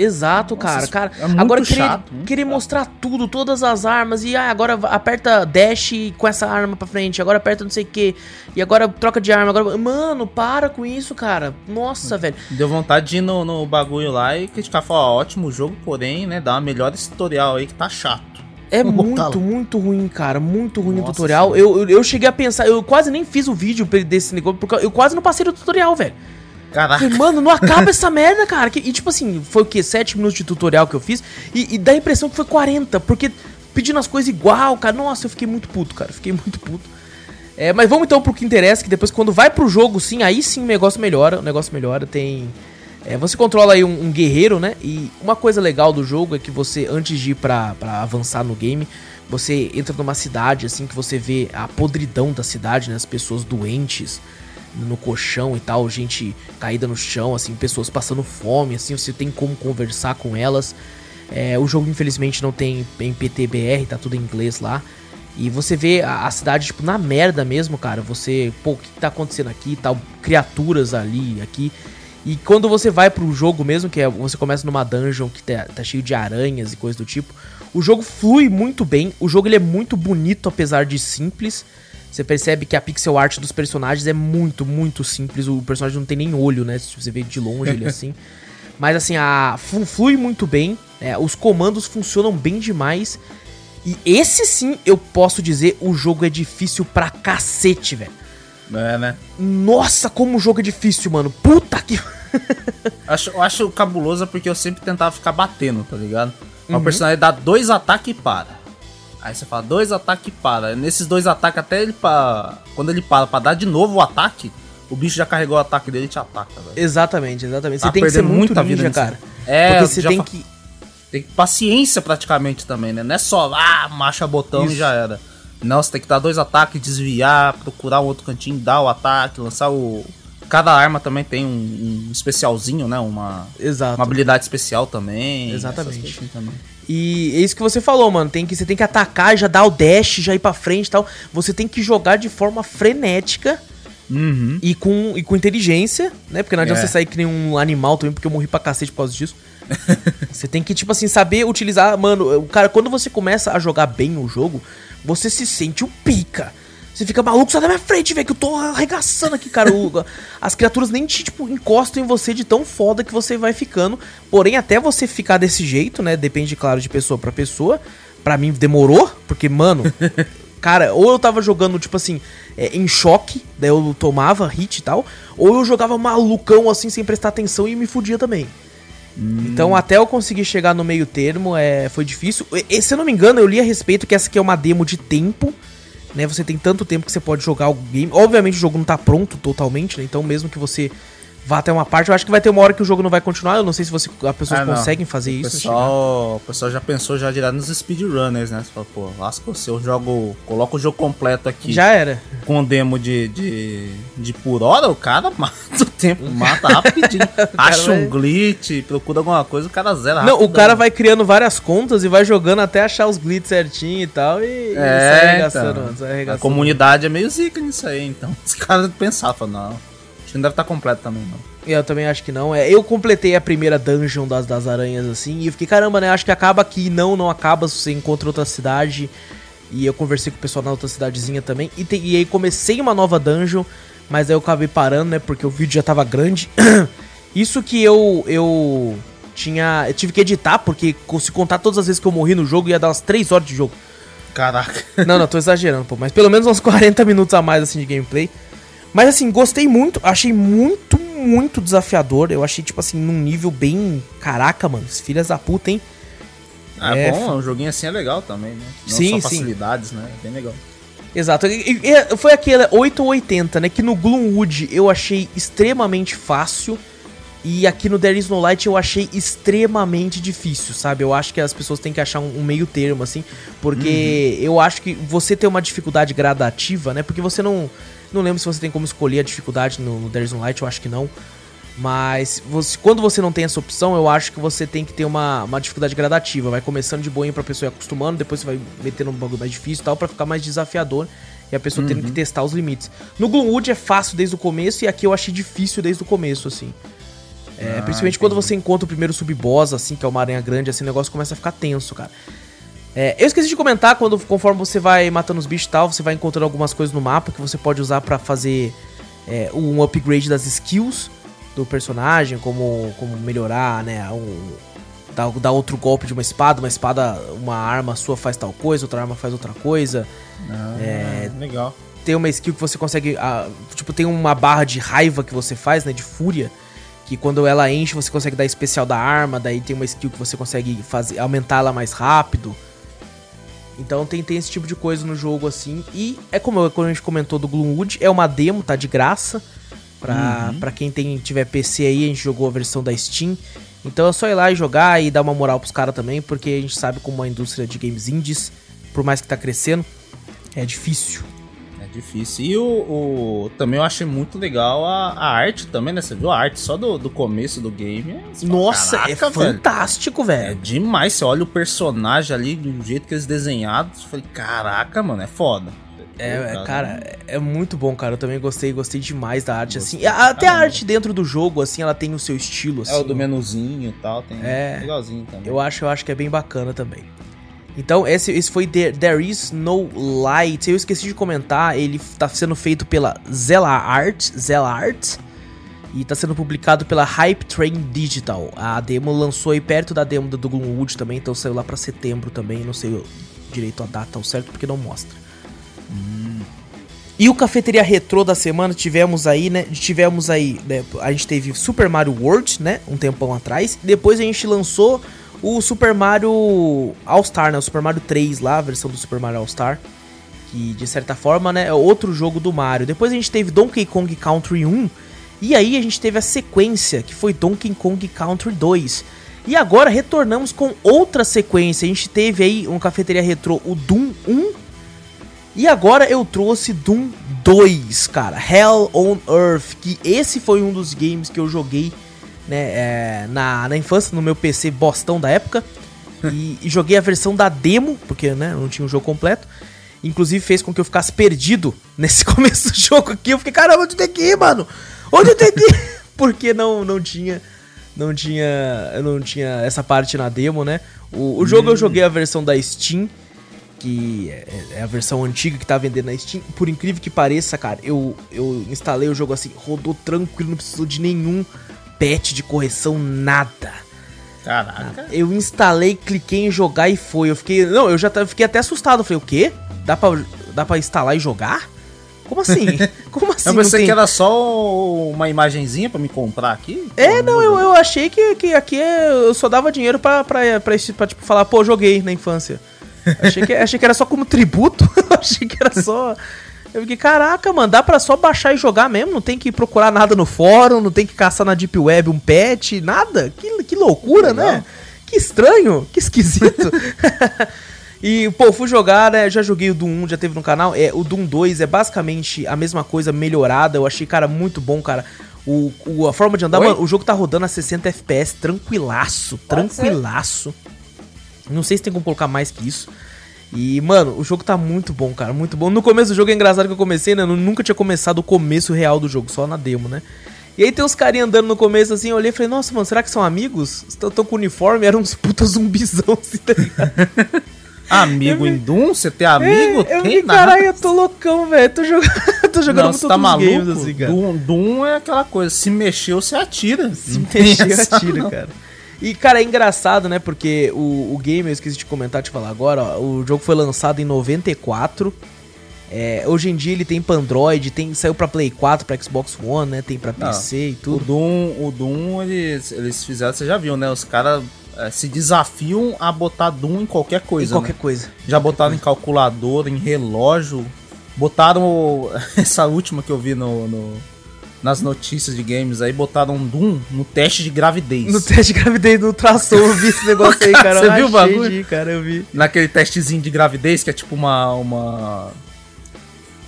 Exato, Nossa, cara. cara é agora querer, chato, querer mostrar tudo, todas as armas, e ah, agora aperta dash com essa arma pra frente, agora aperta não sei o que, e agora troca de arma, agora. Mano, para com isso, cara. Nossa, velho. Deu vontade de ir no, no bagulho lá e criticar, falar, ó, ótimo jogo, porém, né, dá uma melhor esse tutorial aí que tá chato. É muito, muito ruim, cara. Muito ruim Nossa, o tutorial. Eu, eu, eu, cheguei a pensar, eu quase nem fiz o vídeo desse negócio, porque eu quase não passei do tutorial, velho. Caraca. Mano, não acaba essa merda, cara. E tipo assim, foi o quê? 7 minutos de tutorial que eu fiz. E, e dá a impressão que foi 40, porque pedindo as coisas igual, cara. Nossa, eu fiquei muito puto, cara. Fiquei muito puto. É, mas vamos então pro que interessa, que depois quando vai pro jogo, sim, aí sim o negócio melhora. O negócio melhora, tem é, você controla aí um, um, guerreiro, né? E uma coisa legal do jogo é que você, antes de ir pra, pra avançar no game, você entra numa cidade, assim, que você vê a podridão da cidade, né? As pessoas doentes no colchão e tal, gente caída no chão, assim, pessoas passando fome, assim, você tem como conversar com elas. É, o jogo, infelizmente, não tem em PTBR, tá tudo em inglês lá. E você vê a, a, cidade, tipo, na merda mesmo, cara. Você, pô, o que tá acontecendo aqui tal? Criaturas ali, aqui. E quando você vai pro jogo mesmo, que é você começa numa dungeon que tá, tá, cheio de aranhas e coisa do tipo, o jogo flui muito bem. O jogo ele é muito bonito, apesar de simples. Você percebe que a pixel art dos personagens é muito, muito simples. O personagem não tem nem olho, né? Se você vê de longe ele assim. Mas assim, a flui muito bem. É, os comandos funcionam bem demais. E esse sim, eu posso dizer, o jogo é difícil pra cacete, velho. É, né? Nossa, como o jogo é difícil, mano. Puta que. acho, eu acho cabuloso porque eu sempre tentava ficar batendo, tá ligado? Uhum. O personagem dá dois ataques e para. Aí você fala, dois ataques e para. Nesses dois ataques, até ele para. Quando ele para pra dar de novo o ataque, o bicho já carregou o ataque dele e te ataca, velho. Exatamente, exatamente. Tá você tem que ser muito ninja, vida cara. É, porque você tem que. Tem paciência praticamente também, né? Não é só, ah, marcha botão Isso. e já era. Não, você tem que dar dois ataques, desviar, procurar um outro cantinho, dar o ataque, lançar o. Cada arma também tem um, um especialzinho, né? Uma, Exato. uma habilidade especial também. Exatamente. Também. E é isso que você falou, mano. Tem que, você tem que atacar, já dar o dash, já ir pra frente e tal. Você tem que jogar de forma frenética. Uhum. E, com, e com inteligência, né? Porque não adianta é. você sair que nem um animal também, porque eu morri pra cacete por causa disso. você tem que, tipo assim, saber utilizar. Mano, o cara, quando você começa a jogar bem o jogo, você se sente um pica. Você fica maluco, sai da minha frente, velho, que eu tô arregaçando aqui, cara. O, as criaturas nem te, tipo, encostam em você de tão foda que você vai ficando. Porém, até você ficar desse jeito, né? Depende, claro, de pessoa para pessoa. Pra mim demorou, porque, mano. cara, ou eu tava jogando, tipo assim, é, em choque, daí eu tomava hit e tal. Ou eu jogava malucão assim, sem prestar atenção e me fudia também. Hum. Então, até eu conseguir chegar no meio termo, é, foi difícil. E, se eu não me engano, eu li a respeito que essa aqui é uma demo de tempo. Né, você tem tanto tempo que você pode jogar o game. Obviamente o jogo não tá pronto totalmente, né? Então mesmo que você vá até uma parte. Eu acho que vai ter uma hora que o jogo não vai continuar. Eu não sei se você, as pessoas ah, conseguem fazer o isso. Pessoal, o pessoal já pensou já direto nos speedrunners, né? Você fala, pô, lasca se eu jogo. Coloca o jogo completo aqui. Já era. Com demo de, de, de por hora, o cara mata o tempo, mata rapidinho. acha vai... um glitch, procura alguma coisa, o cara zera Não, o cara vai criando várias contas e vai jogando até achar os glitches certinho e tal. E, é, e sai arregaçando, então, sai arregaçando. A comunidade é meio zica nisso aí, então. Os caras pensavam, não. Acho que não deve estar completo também, não. Eu também acho que não. É, eu completei a primeira dungeon das, das aranhas, assim, e eu fiquei, caramba, né? Acho que acaba aqui. Não, não acaba. Você encontra outra cidade. E eu conversei com o pessoal na outra cidadezinha também. E, te, e aí comecei uma nova dungeon. Mas aí eu acabei parando, né? Porque o vídeo já tava grande. Isso que eu. eu tinha. Eu tive que editar, porque se contar todas as vezes que eu morri no jogo, ia dar umas 3 horas de jogo. Caraca. Não, não, tô exagerando, pô. Mas pelo menos uns 40 minutos a mais, assim, de gameplay. Mas assim, gostei muito, achei muito, muito desafiador. Eu achei, tipo assim, num nível bem. Caraca, mano, filhas da puta, hein? Ah, é bom, um joguinho assim é legal também, né? Não sim, só facilidades, sim. né? É bem legal. Exato. E, e, foi aquele 8 ou 80, né? Que no Gloomwood eu achei extremamente fácil. E aqui no There Is No Light eu achei extremamente difícil, sabe? Eu acho que as pessoas têm que achar um, um meio termo, assim. Porque uhum. eu acho que você tem uma dificuldade gradativa, né? Porque você não. Não lembro se você tem como escolher a dificuldade no, no There Is No Light, eu acho que não. Mas você, quando você não tem essa opção, eu acho que você tem que ter uma, uma dificuldade gradativa. Vai começando de boinha pra pessoa ir acostumando, depois você vai metendo um bagulho mais difícil e tal, pra ficar mais desafiador. E a pessoa uhum. tendo que testar os limites. No Gloomwood é fácil desde o começo, e aqui eu achei difícil desde o começo, assim. É, ah, principalmente entendi. quando você encontra o primeiro sub-boss, assim, que é uma aranha grande, assim, o negócio começa a ficar tenso, cara. É, eu esqueci de comentar, quando conforme você vai matando os bichos e tal, você vai encontrando algumas coisas no mapa que você pode usar para fazer é, um upgrade das skills do personagem, como, como melhorar, né, um, dar, dar outro golpe de uma espada, uma espada, uma arma sua faz tal coisa, outra arma faz outra coisa. Ah, é, legal. Tem uma skill que você consegue, ah, tipo, tem uma barra de raiva que você faz, né, de fúria, que quando ela enche você consegue dar especial da arma, daí tem uma skill que você consegue fazer aumentar ela mais rápido. Então tem, tem esse tipo de coisa no jogo assim. E é como quando a gente comentou do Gloomwood, é uma demo, tá de graça. Pra, uhum. Pra quem tem, tiver PC aí, a gente jogou a versão da Steam. Então é só ir lá e jogar e dar uma moral pros caras também, porque a gente sabe como a indústria de games indies, por mais que tá crescendo, é difícil difícil. E o, o, também eu achei muito legal a, a arte também, né? Você viu a arte só do, do começo do game? É, Nossa, é fantástico, velho. É demais. Você olha o personagem ali do jeito que eles desenhados. Eu falei, caraca, mano, é foda. É, é cara, é muito bom, cara. Eu também gostei, gostei demais da arte, gostei, assim. Até a arte dentro do jogo, assim, ela tem o seu estilo, assim. É, o do menuzinho e tal, tem é, legalzinho também. Eu acho, eu acho que é bem bacana também. Então, esse, esse foi The, There Is No Light. Eu esqueci de comentar, ele está sendo feito pela Zella Art, Zella Art e está sendo publicado pela Hype Train Digital. A demo lançou aí perto da demo do Gloomwood também, então saiu lá para setembro também. Não sei direito a data ao certo porque não mostra. Hum. E o Cafeteria Retrô da semana tivemos aí, né? Tivemos aí, né, a gente teve Super Mario World, né? Um tempão atrás. Depois a gente lançou o Super Mario All-Star, né? O Super Mario 3 lá, a versão do Super Mario All-Star. Que de certa forma, né, é outro jogo do Mario. Depois a gente teve Donkey Kong Country 1. E aí a gente teve a sequência, que foi Donkey Kong Country 2. E agora retornamos com outra sequência. A gente teve aí um cafeteria retrô, o Doom 1. E agora eu trouxe Doom 2, cara. Hell on Earth. Que esse foi um dos games que eu joguei né, é, na, na infância, no meu PC bostão da época. E, e, joguei a versão da demo, porque né, não tinha o um jogo completo. Inclusive fez com que eu ficasse perdido nesse começo do jogo aqui. Eu fiquei, caramba, onde tem que ir, mano? Onde tem que ir? porque não, não tinha. Não tinha. Eu não tinha essa parte na demo, né? O, o jogo hum. eu joguei a versão da Steam. Que é, é a versão antiga que tá vendendo na Steam. Por incrível que pareça, cara, eu, eu instalei o jogo assim, rodou tranquilo, não precisou de nenhum patch de correção, nada. Caraca. Eu instalei, cliquei em jogar e foi. Eu fiquei. Não, eu já fiquei até assustado. Eu falei, o quê? Dá pra, dá pra instalar e jogar? Como assim? Como assim? Eu pensei tem... que era só uma imagenzinha para me comprar aqui. É, não, eu, eu achei que, que aqui eu só dava dinheiro pra, pra, pra, pra, tipo, falar, pô, joguei na infância. Achei que, achei que era só como tributo. achei que era só. Eu fiquei, caraca, mano, dá pra só baixar e jogar mesmo? Não tem que procurar nada no fórum, não tem que caçar na Deep Web um patch, nada? Que, que loucura, né? Que estranho, que esquisito. e, pô, fui jogar, né? Já joguei o Doom 1, já teve no canal. É, o Doom 2 é basicamente a mesma coisa melhorada. Eu achei, cara, muito bom, cara. O, o a forma de andar, mano, o jogo tá rodando a 60 FPS, tranquilaço, tranquilaço. Não sei se tem como colocar mais que isso. E, mano, o jogo tá muito bom, cara, muito bom. No começo do jogo é engraçado que eu comecei, né? Eu nunca tinha começado o começo real do jogo, só na demo, né? E aí tem uns carinha andando no começo assim, eu olhei e falei, nossa, mano, será que são amigos? Estão com uniforme? Eram uns puta zumbizão, assim, tá ligado? Amigo em Doom? Você tem amigo? É, eu tem nada. caralho, eu tô loucão, velho. Tô jogando, tô jogando Não, muito você tá maluco? games, assim, cara. Doom, Doom é aquela coisa, se mexeu, você atira. Se mexer, essa, atira, não. cara. E, cara, é engraçado, né? Porque o, o game, eu esqueci de comentar, te falar agora, ó, o jogo foi lançado em 94. É, hoje em dia ele tem pra Android, tem, saiu pra Play 4, pra Xbox One, né? Tem pra PC e O tudo. Doom, o Doom eles, eles fizeram, você já viu, né? Os caras eh, se desafiam a botar Doom em qualquer Em coisa. qualquer né? coisa. Já botaram em calculador, em relógio. Botaram o- essa última que eu vi no, no- nas notícias de games aí, botaram Doom no teste de gravidez. No teste de gravidez do ultrassom, eu vi esse negócio aí, cara. Você Eu viu o bagulho? de cara, eu vi. Naquele testezinho de gravidez, que é tipo uma. uma...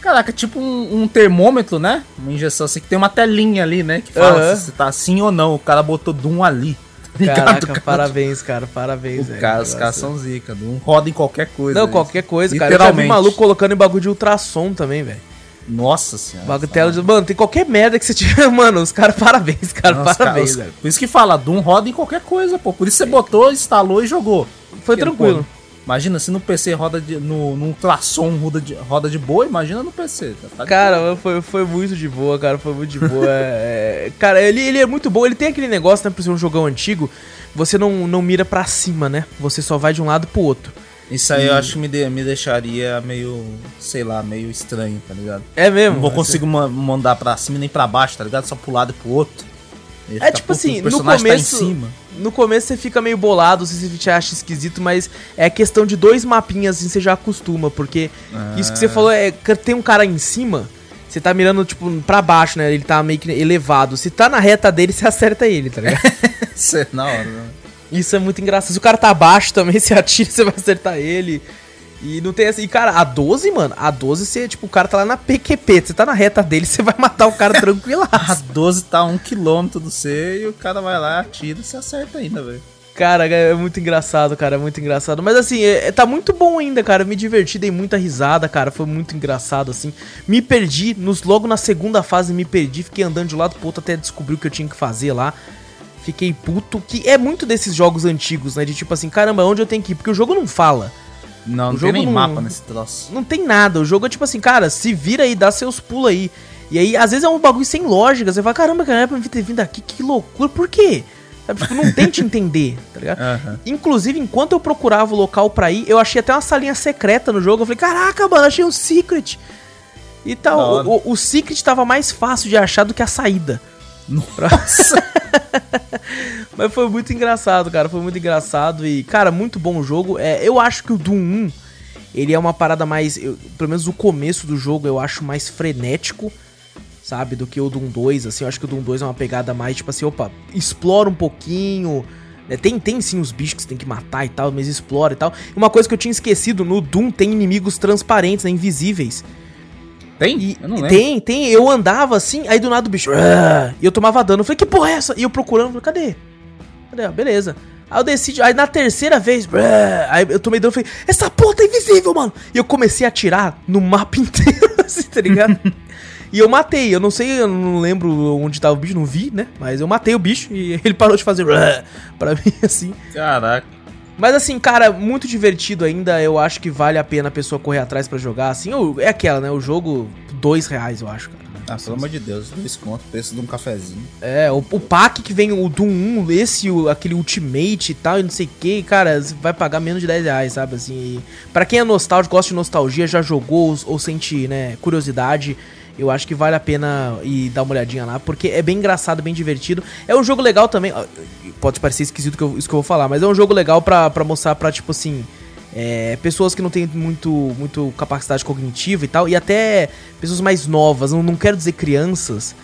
Caraca, é tipo um, um termômetro, né? Uma injeção assim, que tem uma telinha ali, né? Que fala se você tá assim ou não. O cara botou Doom ali. tá? Caraca, Cara, parabéns, cara, parabéns, O velho. cara, os caras são zica. Doom roda em qualquer coisa. Não, né? qualquer coisa, cara. Eu já vi Literalmente. maluco colocando em bagulho de ultrassom também, velho. Nossa senhora. De... Mano, tem qualquer merda que você tiver. Mano, os caras, parabéns, cara, os parabéns, caras- velho. Por isso que fala, Doom roda em qualquer coisa, pô. Por isso você botou, instalou e jogou. Foi Porque, tranquilo. pô, Imagina se no PC roda de. No, no ultrassom roda de, roda de boa, imagina no PC. tá- tá Cara, foi, foi muito de boa, cara. Foi muito de boa. é, é, cara, ele, ele é muito bom. Ele tem aquele negócio, né? Por ser um jogão antigo, você não, não mira pra cima, né? Você só vai de um lado pro outro. Isso aí eu acho que me, de- me deixaria meio, sei lá, meio estranho, tá ligado? É mesmo? Não vou conseguir ma- mandar pra cima nem pra baixo, tá ligado? Só pro lado e pro outro. É tipo puta, assim, no personagem começo. Tá. No começo você fica meio bolado, se você acha esquisito, mas é questão de dois mapinhas assim, você já acostuma, porque isso que você falou é tem um cara em cima, você tá mirando, tipo, pra baixo, né? Ele tá meio que elevado. Se tá na reta dele, você acerta ele, tá ligado? Isso é na hora, né? Isso é muito engraçado. Se o cara tá abaixo também, você atira, você vai acertar ele. E não tem assim. E, cara, a 12, mano, a 12, você, tipo, o cara tá lá na PQP. Você tá na reta dele, você vai matar o cara A tranquilaço. 12 tá a um quilômetro do C e o cara vai lá, atira e se acerta ainda, velho. Cara, é muito engraçado, cara, é muito engraçado. Mas assim, é- é- tá muito bom ainda, cara. Me diverti, dei muita risada, cara. Foi muito engraçado, assim. Me perdi, nos, logo na segunda fase me perdi. Fiquei andando de um lado pro outro até descobrir o que eu tinha que fazer lá. Fiquei puto, que é muito desses jogos antigos, né? De tipo assim, caramba, onde eu tenho que ir? Porque o jogo não fala. Não, O não jogo tem nem não- mapa nesse troço. Não tem nada. O jogo é tipo assim, cara, se vira aí, dá seus pulos aí. E aí, às vezes é um bagulho sem lógica. Você fala, caramba, cara, era pra eu ter vindo aqui, que loucura, por quê? Sabe, tipo, não tente entender, tá ligado? Aham. Inclusive, enquanto eu procurava o local pra ir, eu achei até uma salinha secreta no jogo. Eu falei, caraca, mano, achei um secret. E tal. O, o, o secret tava mais fácil de achar do que a saída. Nossa! Mas foi muito engraçado, cara. Foi muito engraçado. E, cara, muito bom o jogo. É, eu acho que o Doom 1, ele é uma parada mais. eu- pelo menos o começo do jogo eu acho mais frenético, sabe? Do que o Doom 2. Assim, eu acho que o Doom 2 é uma pegada mais, tipo assim, opa, explora um pouquinho. né? Tem, tem sim os bichos que você tem que matar e tal, mas explora e tal. Uma coisa que eu tinha esquecido, no Doom tem inimigos transparentes, né, invisíveis. Tem? E eu não lembro. tem, tem. Eu andava assim, aí do nada o bicho. "Ah", E eu tomava dano. Eu falei, que porra é essa? E eu procurando, falei, cadê? Cadê? Ah, Beleza. Aí eu decidi, aí na terceira vez, "Ah", aí eu tomei dano e falei, essa porra tá invisível, mano. E eu comecei a atirar no mapa inteiro, assim, tá ligado? e eu matei, eu não sei, eu não lembro onde tava o bicho, não vi, né? Mas eu matei o bicho e ele parou de fazer pra mim, assim. Caraca. Mas assim, cara, muito divertido ainda. Eu acho que vale a pena a pessoa correr atrás pra jogar. Assim, é aquela, né? O jogo, dois reais, eu acho, cara. Ah, pelo amor de Deus, dois contos, preço de um cafezinho. É, o, o pack que vem o Doom 1, esse, o, aquele Ultimate e tal, e não sei o que, cara, vai pagar menos de 10 reais, sabe? Assim, e pra quem é nostálgico, gosta de nostalgia, já jogou ou, ou sente, né, curiosidade, eu acho que vale a pena ir dar uma olhadinha lá, porque é bem engraçado, bem divertido. É um jogo legal também, pode parecer esquisito que eu- isso que eu vou falar, mas é um jogo legal pra, pra mostrar pra, tipo assim, é, pessoas que não têm muito, muito capacidade cognitiva e tal, e até pessoas mais novas, não, não quero dizer crianças,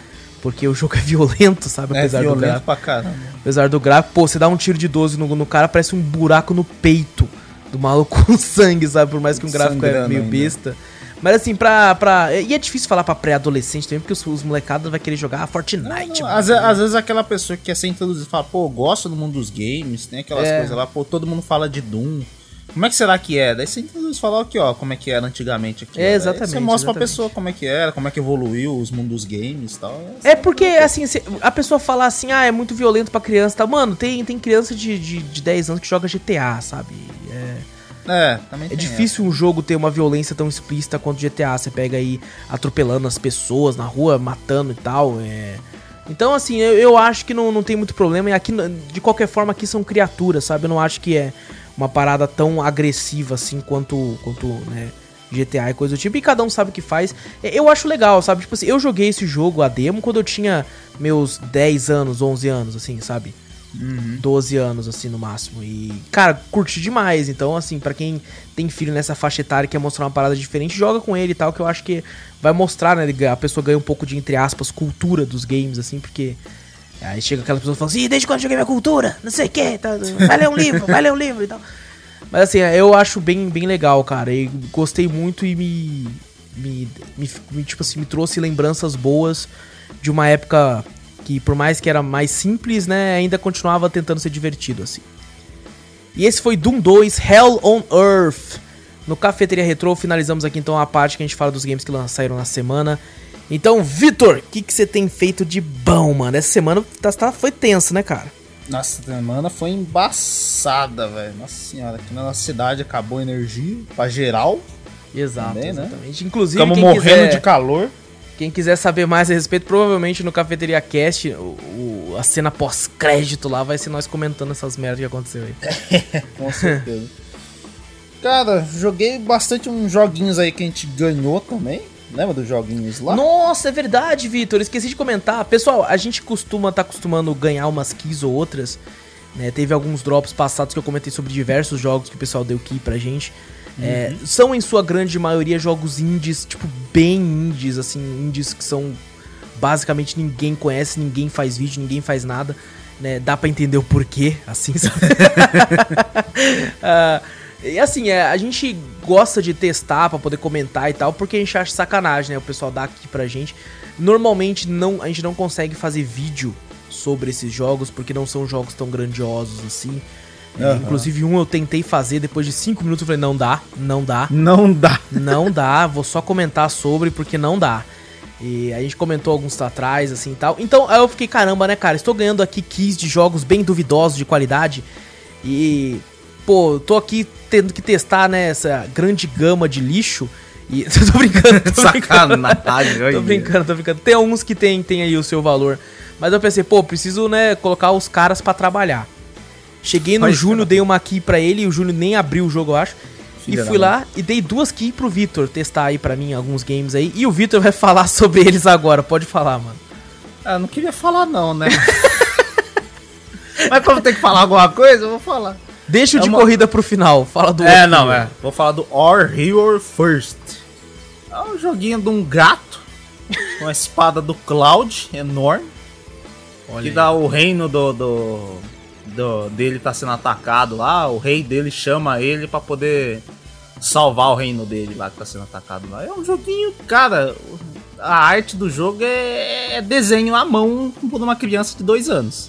porque o jogo é violento, sabe? É Apesar do violento gráfico. pra caramba. Apesar do gráfico, pô, você dá um tiro de 12 no, no cara, parece um buraco no peito do maluco com sangue, sabe? Por mais que um gráfico é Sangrando meio ainda. besta. Mas assim, pra. pra e é difícil falar pra pré-adolescente também, porque os, os molecados vai querer jogar Fortnite. Não, mano. às, às vezes aquela pessoa que quer ser introduzida fala, pô, gosto do mundo dos games, tem aquelas É. coisas lá, pô, todo mundo fala de Doom. Como é que será que é? Daí você introduz e fala aqui, ó, como é que era antigamente aqui. É, exatamente, Você mostra pra exatamente. pessoa como é que era, como é que evoluiu os mundos dos games e tal. É porque, assim, a pessoa fala assim, ah, é muito violento pra criança, tá? Mano, tem, tem criança de, de, de 10 anos que joga GTA, sabe? É, É, também É difícil essa. um jogo ter uma violência tão explícita quanto GTA. Você pega aí atropelando as pessoas na rua, matando e tal. É... Então, assim, eu, eu acho que não, não tem muito problema. E aqui, de qualquer forma, aqui são criaturas, sabe? Eu não acho que é uma parada tão agressiva assim quanto, quanto né, GTA e coisa do tipo. E cada um sabe o que faz. Eu acho legal, sabe? Tipo assim, eu joguei esse jogo, a demo, quando eu tinha meus 10 anos, 11 anos, assim, sabe? Uhum. 12 anos, assim, no máximo. E, cara, curti demais. Então, assim, para quem tem filho nessa faixa etária e quer mostrar uma parada diferente, joga com ele e tal, que eu acho que vai mostrar, né? A pessoa ganha um pouco de, entre aspas, cultura dos games, assim, porque. Aí chega aquela pessoa e fala assim, desde quando joguei minha cultura? Não sei o que, tá, vai ler um livro, vai ler um livro e tal. Mas assim, eu acho bem, bem legal, cara. E gostei muito e me, me, me, tipo assim, me trouxe lembranças boas de uma época que por mais que era mais simples, né, ainda continuava tentando ser divertido, assim. E esse foi Doom 2 Hell on Earth. No Cafeteria Retro, finalizamos aqui então a parte que a gente fala dos games que saíram na semana. Então, Vitor, o que, que você tem feito de bom, mano? Essa semana tá, tá, foi tenso, né, cara? Nossa semana foi embaçada, velho. Nossa senhora, aqui na nossa cidade acabou a energia pra geral. Exato, também, né? exatamente. Inclusive, Estamos morrendo quiser... de calor. Quem quiser saber mais a respeito, provavelmente no Cafeteria Cast, o, o a cena pós-crédito lá vai ser nós comentando essas merdas que aconteceu aí. Com certeza. Cara, joguei bastante uns joguinhos aí que a gente ganhou também. Lembra dos joguinhos lá? Nossa, é verdade, Vitor. Esqueci de comentar. Pessoal, a gente costuma tá acostumando ganhar umas keys ou outras. Né? Teve alguns drops passados que eu comentei sobre diversos jogos que o pessoal deu key pra gente. É, uhum. são em sua grande maioria jogos indies, tipo, bem indies, assim, indies que são basicamente ninguém conhece, ninguém faz vídeo, ninguém faz nada, né? Dá para entender o porquê, assim, sabe? uh, e assim, é, a gente gosta de testar para poder comentar e tal, porque a gente acha sacanagem, né? O pessoal dá aqui pra gente. Normalmente não, a gente não consegue fazer vídeo sobre esses jogos, porque não são jogos tão grandiosos assim. Uhum. Inclusive, um eu tentei fazer, depois de 5 minutos eu falei, não dá, não dá. Não dá. Não dá, vou só comentar sobre porque não dá. E a gente comentou alguns atrás, assim e tal. Então, aí eu fiquei, caramba, né, cara? Estou ganhando aqui keys de jogos bem duvidosos de qualidade. E, pô, tô aqui tendo que testar, né, essa grande gama de lixo. E. tô brincando, tô Sacanagem, brincando. tô brincando, tô brincando. Tem alguns que tem, tem aí o seu valor. Mas eu pensei, pô, preciso, né, colocar os caras para trabalhar. Cheguei no Mas, Júnior, dei uma key pra ele, e o Júnior nem abriu o jogo, eu acho. Filha e fui lá e dei duas keys pro Vitor testar aí pra mim alguns games aí. E o Vitor vai falar sobre eles agora. Pode falar, mano. Ah, não queria falar não, né? Mas como tem que falar alguma coisa, eu vou falar. Deixa o é de uma... corrida pro final. Fala do É, não, é. Vou falar do Our Hero First. É um joguinho de um gato. com a espada do Cloud enorme. Olha que aí. dá o reino do, do do, dele tá sendo atacado lá, o rei dele chama ele para poder salvar o reino dele lá que tá sendo atacado lá. É um joguinho, cara, a arte do jogo é, é desenho à mão por uma criança de dois anos.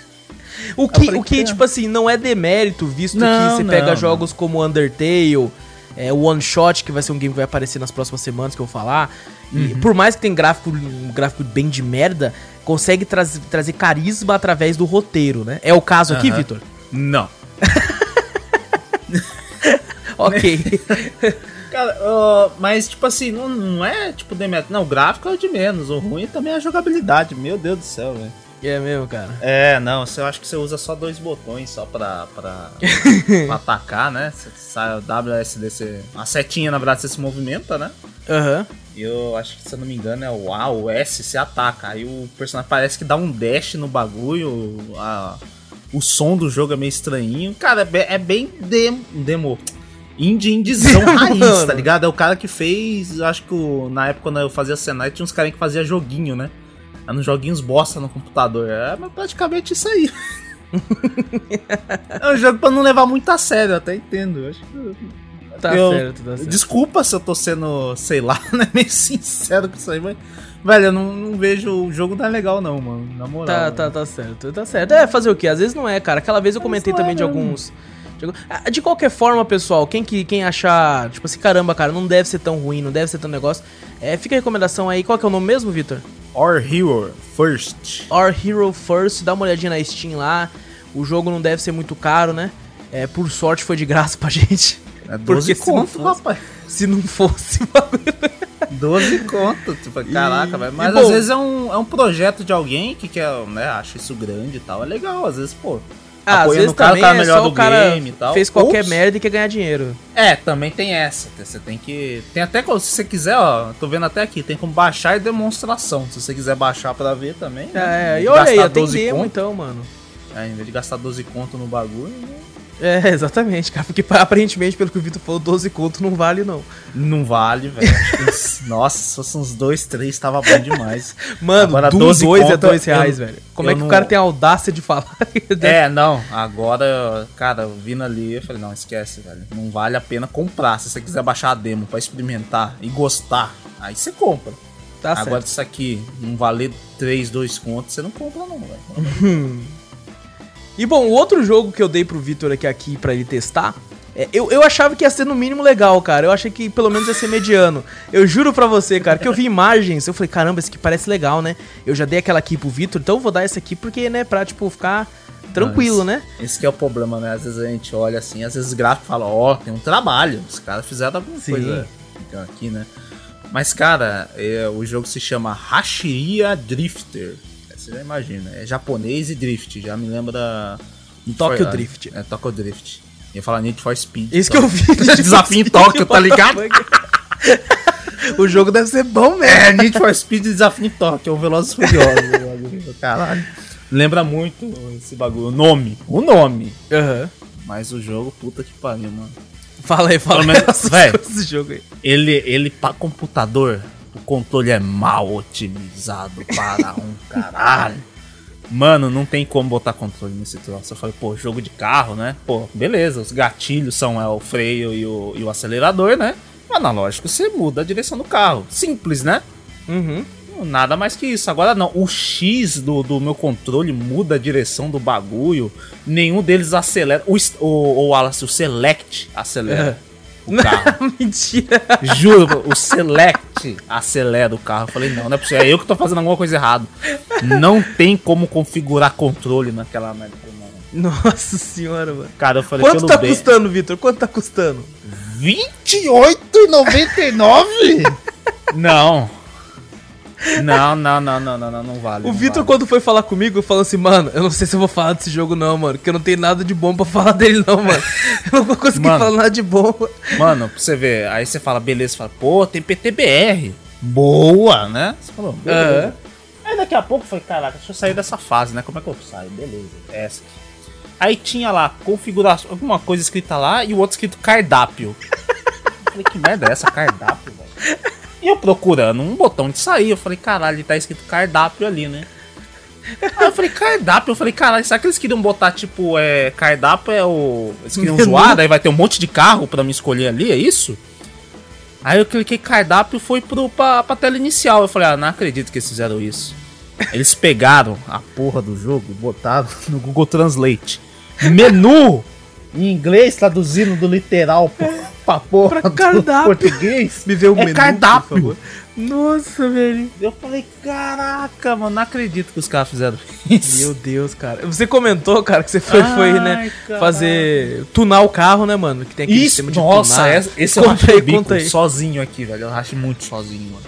o que, o que tipo assim, não é demérito, visto não, que você não, pega não. jogos como Undertale, é, One Shot, que vai ser um game que vai aparecer nas próximas semanas que eu vou falar. Uhum. E por mais que tem gráfico, um gráfico bem de merda, consegue tra trazer carisma através do roteiro, né? É o caso aqui, uhum. Vitor? Não. ok. Cara, uh, mas tipo assim, não, não é tipo demérito. Não, o gráfico é de menos. O ruim também é a jogabilidade. Meu Deus do céu, velho. É mesmo, cara? É, não, eu acho que você usa só dois botões só pra, pra, pra atacar, né? Você sai o WSD, a setinha na verdade você se movimenta, né? Aham. Uhum. Eu acho que, se eu não me engano, é o A, o S, se ataca. Aí o personagem parece que dá um dash no bagulho. A, o som do jogo é meio estranhinho. Cara, é, é bem demo. demo indie indizão raiz, tá ligado? É o cara que fez. Acho que o, na época quando eu fazia Senai, tinha uns caras que fazia joguinho, né? Eram joguinhos bosta no computador. É praticamente isso aí. é um jogo pra não levar muito a sério, eu até entendo. Acho que Tá eu, certo, tá certo. Desculpa se eu tô sendo, sei lá, né, meio sincero com isso aí, mas. Velho, eu não, não vejo. O jogo não é legal, não, mano. Na moral. Tá, tá, tá certo. Tá certo. É, fazer o quê? Às vezes não é, cara. Aquela vez eu comentei também é, de alguns. Ah, de qualquer forma, pessoal, quem, que, quem achar, tipo assim, caramba, cara, não deve ser tão ruim, não deve ser tão negócio. É, fica a recomendação aí. Qual que é o nome mesmo, Victor? Our Hero First. Our Hero First. Dá uma olhadinha na Steam lá. O jogo não deve ser muito caro, né? É, por sorte foi de graça pra gente. É 12 Porque conto, se não fosse- rapaz. Se não fosse o bagulho. 12 conto. Tipo, caraca, E- velho. e Mas bom- às vezes é um, é um projeto de alguém que quer, né, acha isso grande e tal. É legal, às vezes, pô. Ah, às vezes o cara, o também cara é melhor só do o cara game e tal. fez qualquer merda e quer ganhar dinheiro. É, também tem essa. Você tem que. Tem até como, se você quiser, ó. Tô vendo até aqui, tem como baixar e demonstração. Se você quiser baixar pra ver também. né? É, vez e olha aí, gastar tem 12 demo conto, então, mano. é, em vez de gastar 12 conto no bagulho, né? É, exatamente, cara. Porque aparentemente, pelo que o Vitor falou, 12 conto não vale, não. não vale, velho. Nossa, se fosse uns 2, 3, tava bom demais. Mano, Agora, do 12 2 é conto, 2 reais, eu- velho. Como é que não- o cara tem a audácia de falar? É, não. Agora, cara, vindo ali, eu falei, não, esquece, velho. Não vale a pena comprar. Se você quiser baixar a demo pra experimentar e gostar, aí você compra. Tá Agora, certo. isso aqui não valer 3, 2 contos, você não compra, não, velho. E bom, o outro jogo que eu dei pro Vitor aqui, aqui pra ele testar, é, eu, eu achava que ia ser no mínimo legal, cara. Eu achei que pelo menos ia ser mediano. Eu juro pra você, cara, que eu vi imagens, eu falei, caramba, esse aqui parece legal, né? Eu já dei aquela aqui pro Vitor, então eu vou dar essa aqui porque, né, pra, tipo, ficar tranquilo, Mas né? Esse que é o problema, né? Às vezes a gente olha assim, às vezes o gráfico fala, ó, tem um trabalho. Os caras fizeram alguma Sim. coisa aqui, né? Mas, cara, é, o jogo se chama Hashiria Drifter. Você já imagina, é japonês e drift, já me lembra... Need Tokyo Drift. É, Tokyo Drift. Ia falar Need for Speed. Isso que eu vi. Desafio em Tóquio, tá ligado? o jogo deve ser bom mesmo. É, Need for Speed Desafio em Tóquio, é o Velozes Furiosos. Caralho. Lembra muito esse bagulho. O nome. O nome. Aham. Mas o jogo, puta que pariu, mano. Fala aí, fala Pelo menos- essas véi. coisas desse jogo aí. Ele, ele pra computador, o controle é mal otimizado para um caralho. Mano, não tem como botar controle nesse troço. Eu falei, pô, jogo de carro, né? Pô, beleza, os gatilhos são é, o freio e o, e o acelerador, né? O analógico, você muda a direção do carro. Simples, né? Uhum. Nada mais que isso. Agora não, o X do, do meu controle muda a direção do bagulho. Nenhum deles acelera. O, o, o Wallace, o Select acelera o carro. Mentira. Juro, o Select acelera o carro. Eu falei, não, não é possível. É eu que tô fazendo alguma coisa errada. Não tem como configurar controle naquela merda. Nossa senhora, mano. Cara, eu falei, Quanto tá bem- custando, Vitor? Quanto tá custando? 28,99? Não. Não, não, não, não, não, não, não vale. O Vitor, vale. quando foi falar comigo, falou assim, mano, eu não sei se eu vou falar desse jogo não, mano, porque eu não tenho nada de bom pra falar dele não, mano. Eu não vou conseguir Mano. falar nada de bom. Mano, pra você ver, aí você fala, beleza, você fala, pô, tem PTBR. Boa, né? Você falou, beleza. Aham. Aí daqui a pouco eu falei, caraca, deixa eu sair dessa fase, né? Como é que eu saio? Beleza, essa aqui. Aí tinha lá, configuração, alguma coisa escrita lá e o outro escrito cardápio. Eu falei, que merda é essa, cardápio, velho? E eu procurando um botão de sair, eu falei, caralho, tá escrito cardápio ali, né? Aí eu falei, cardápio, eu falei, caralho, será que eles queriam botar, tipo, é, cardápio é o... Eles queriam Menu. zoar, daí vai ter um monte de carro pra me escolher ali, é isso? Aí eu cliquei cardápio e foi pro, pra, pra tela inicial. Eu falei, ah, não acredito que eles fizeram isso. Eles pegaram a porra do jogo e botaram no Google Translate. Menu em inglês, traduzindo do literal pra, pra porra Pra do cardápio. português. Me vê o É menu, cardápio. por favor. Nossa, velho. Eu falei, caraca, mano, não acredito que os caras fizeram isso. Meu Deus, cara. Você comentou, cara, que você foi, foi Ai, né, caralho. fazer... Tunar o carro, né, mano? Que tem aquele Isso, sistema de nossa, tunar. essa- esse eu Conta rachei aí, o bico conta aí. sozinho aqui, velho. Eu racho muito sozinho, mano.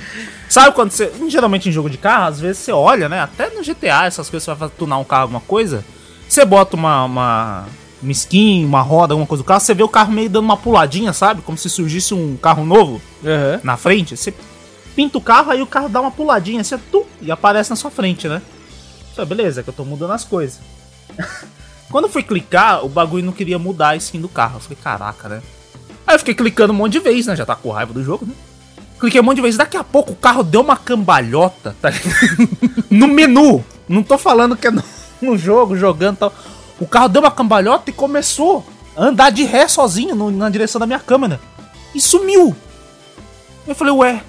Sabe quando você. Geralmente em jogo de carro, às vezes você olha, né? Até no GTA, essas coisas, você vai tunar um carro, alguma coisa. Você bota uma, uma, uma skin, uma roda, alguma coisa do carro, você vê o carro meio dando uma puladinha, sabe? Como se surgisse um carro novo Aham. na frente. Você pinta o carro, aí o carro dá uma puladinha, você tum, e aparece na sua frente, né? Falei, beleza, que eu tô mudando as coisas. Quando eu fui clicar, o bagulho não queria mudar a skin do carro. Eu falei, caraca, né? Aí eu fiquei clicando um monte de vez, né? Já tá com raiva do jogo, né? Cliquei um monte de vezes. Daqui a pouco o carro deu uma cambalhota, tá ligado? no menu. Não tô falando que é no, no jogo, jogando e tal. O carro deu uma cambalhota e começou a andar de ré sozinho no- na direção da minha câmera. E sumiu. Eu falei, ué.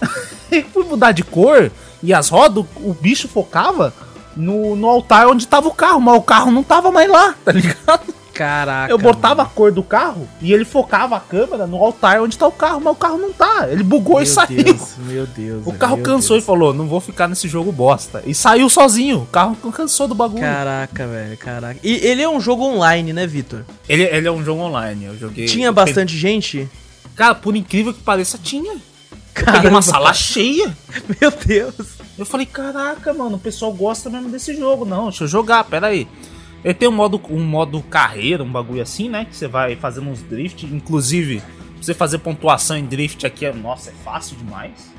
Fui mudar de cor e as rodas, o bicho focava no, no altar onde tava o carro, mas o carro não tava mais lá, tá ligado? Caraca. Eu botava mano. a cor do carro e ele focava a câmera no altar onde tá o carro, mas o carro não tá. Ele bugou meu e saiu. Deus, meu Deus. O carro cansou Deus. e falou: não vou ficar nesse jogo bosta. E saiu sozinho. O carro cansou do bagulho. Caraca, velho, caraca. E ele é um jogo online, né, Vitor? Ele, ele é um jogo online. Eu joguei. Tinha bastante gente? Cara, por incrível que pareça, tinha. Caramba. Eu peguei uma sala cheia. Meu Deus. Eu falei, caraca, mano, o pessoal gosta mesmo desse jogo. Não, deixa eu jogar, pera aí. Ele tem um modo, um modo carreira, um bagulho assim, né? Que você vai fazendo uns drift. Inclusive, pra você fazer pontuação em drift aqui, é, nossa, é fácil demais.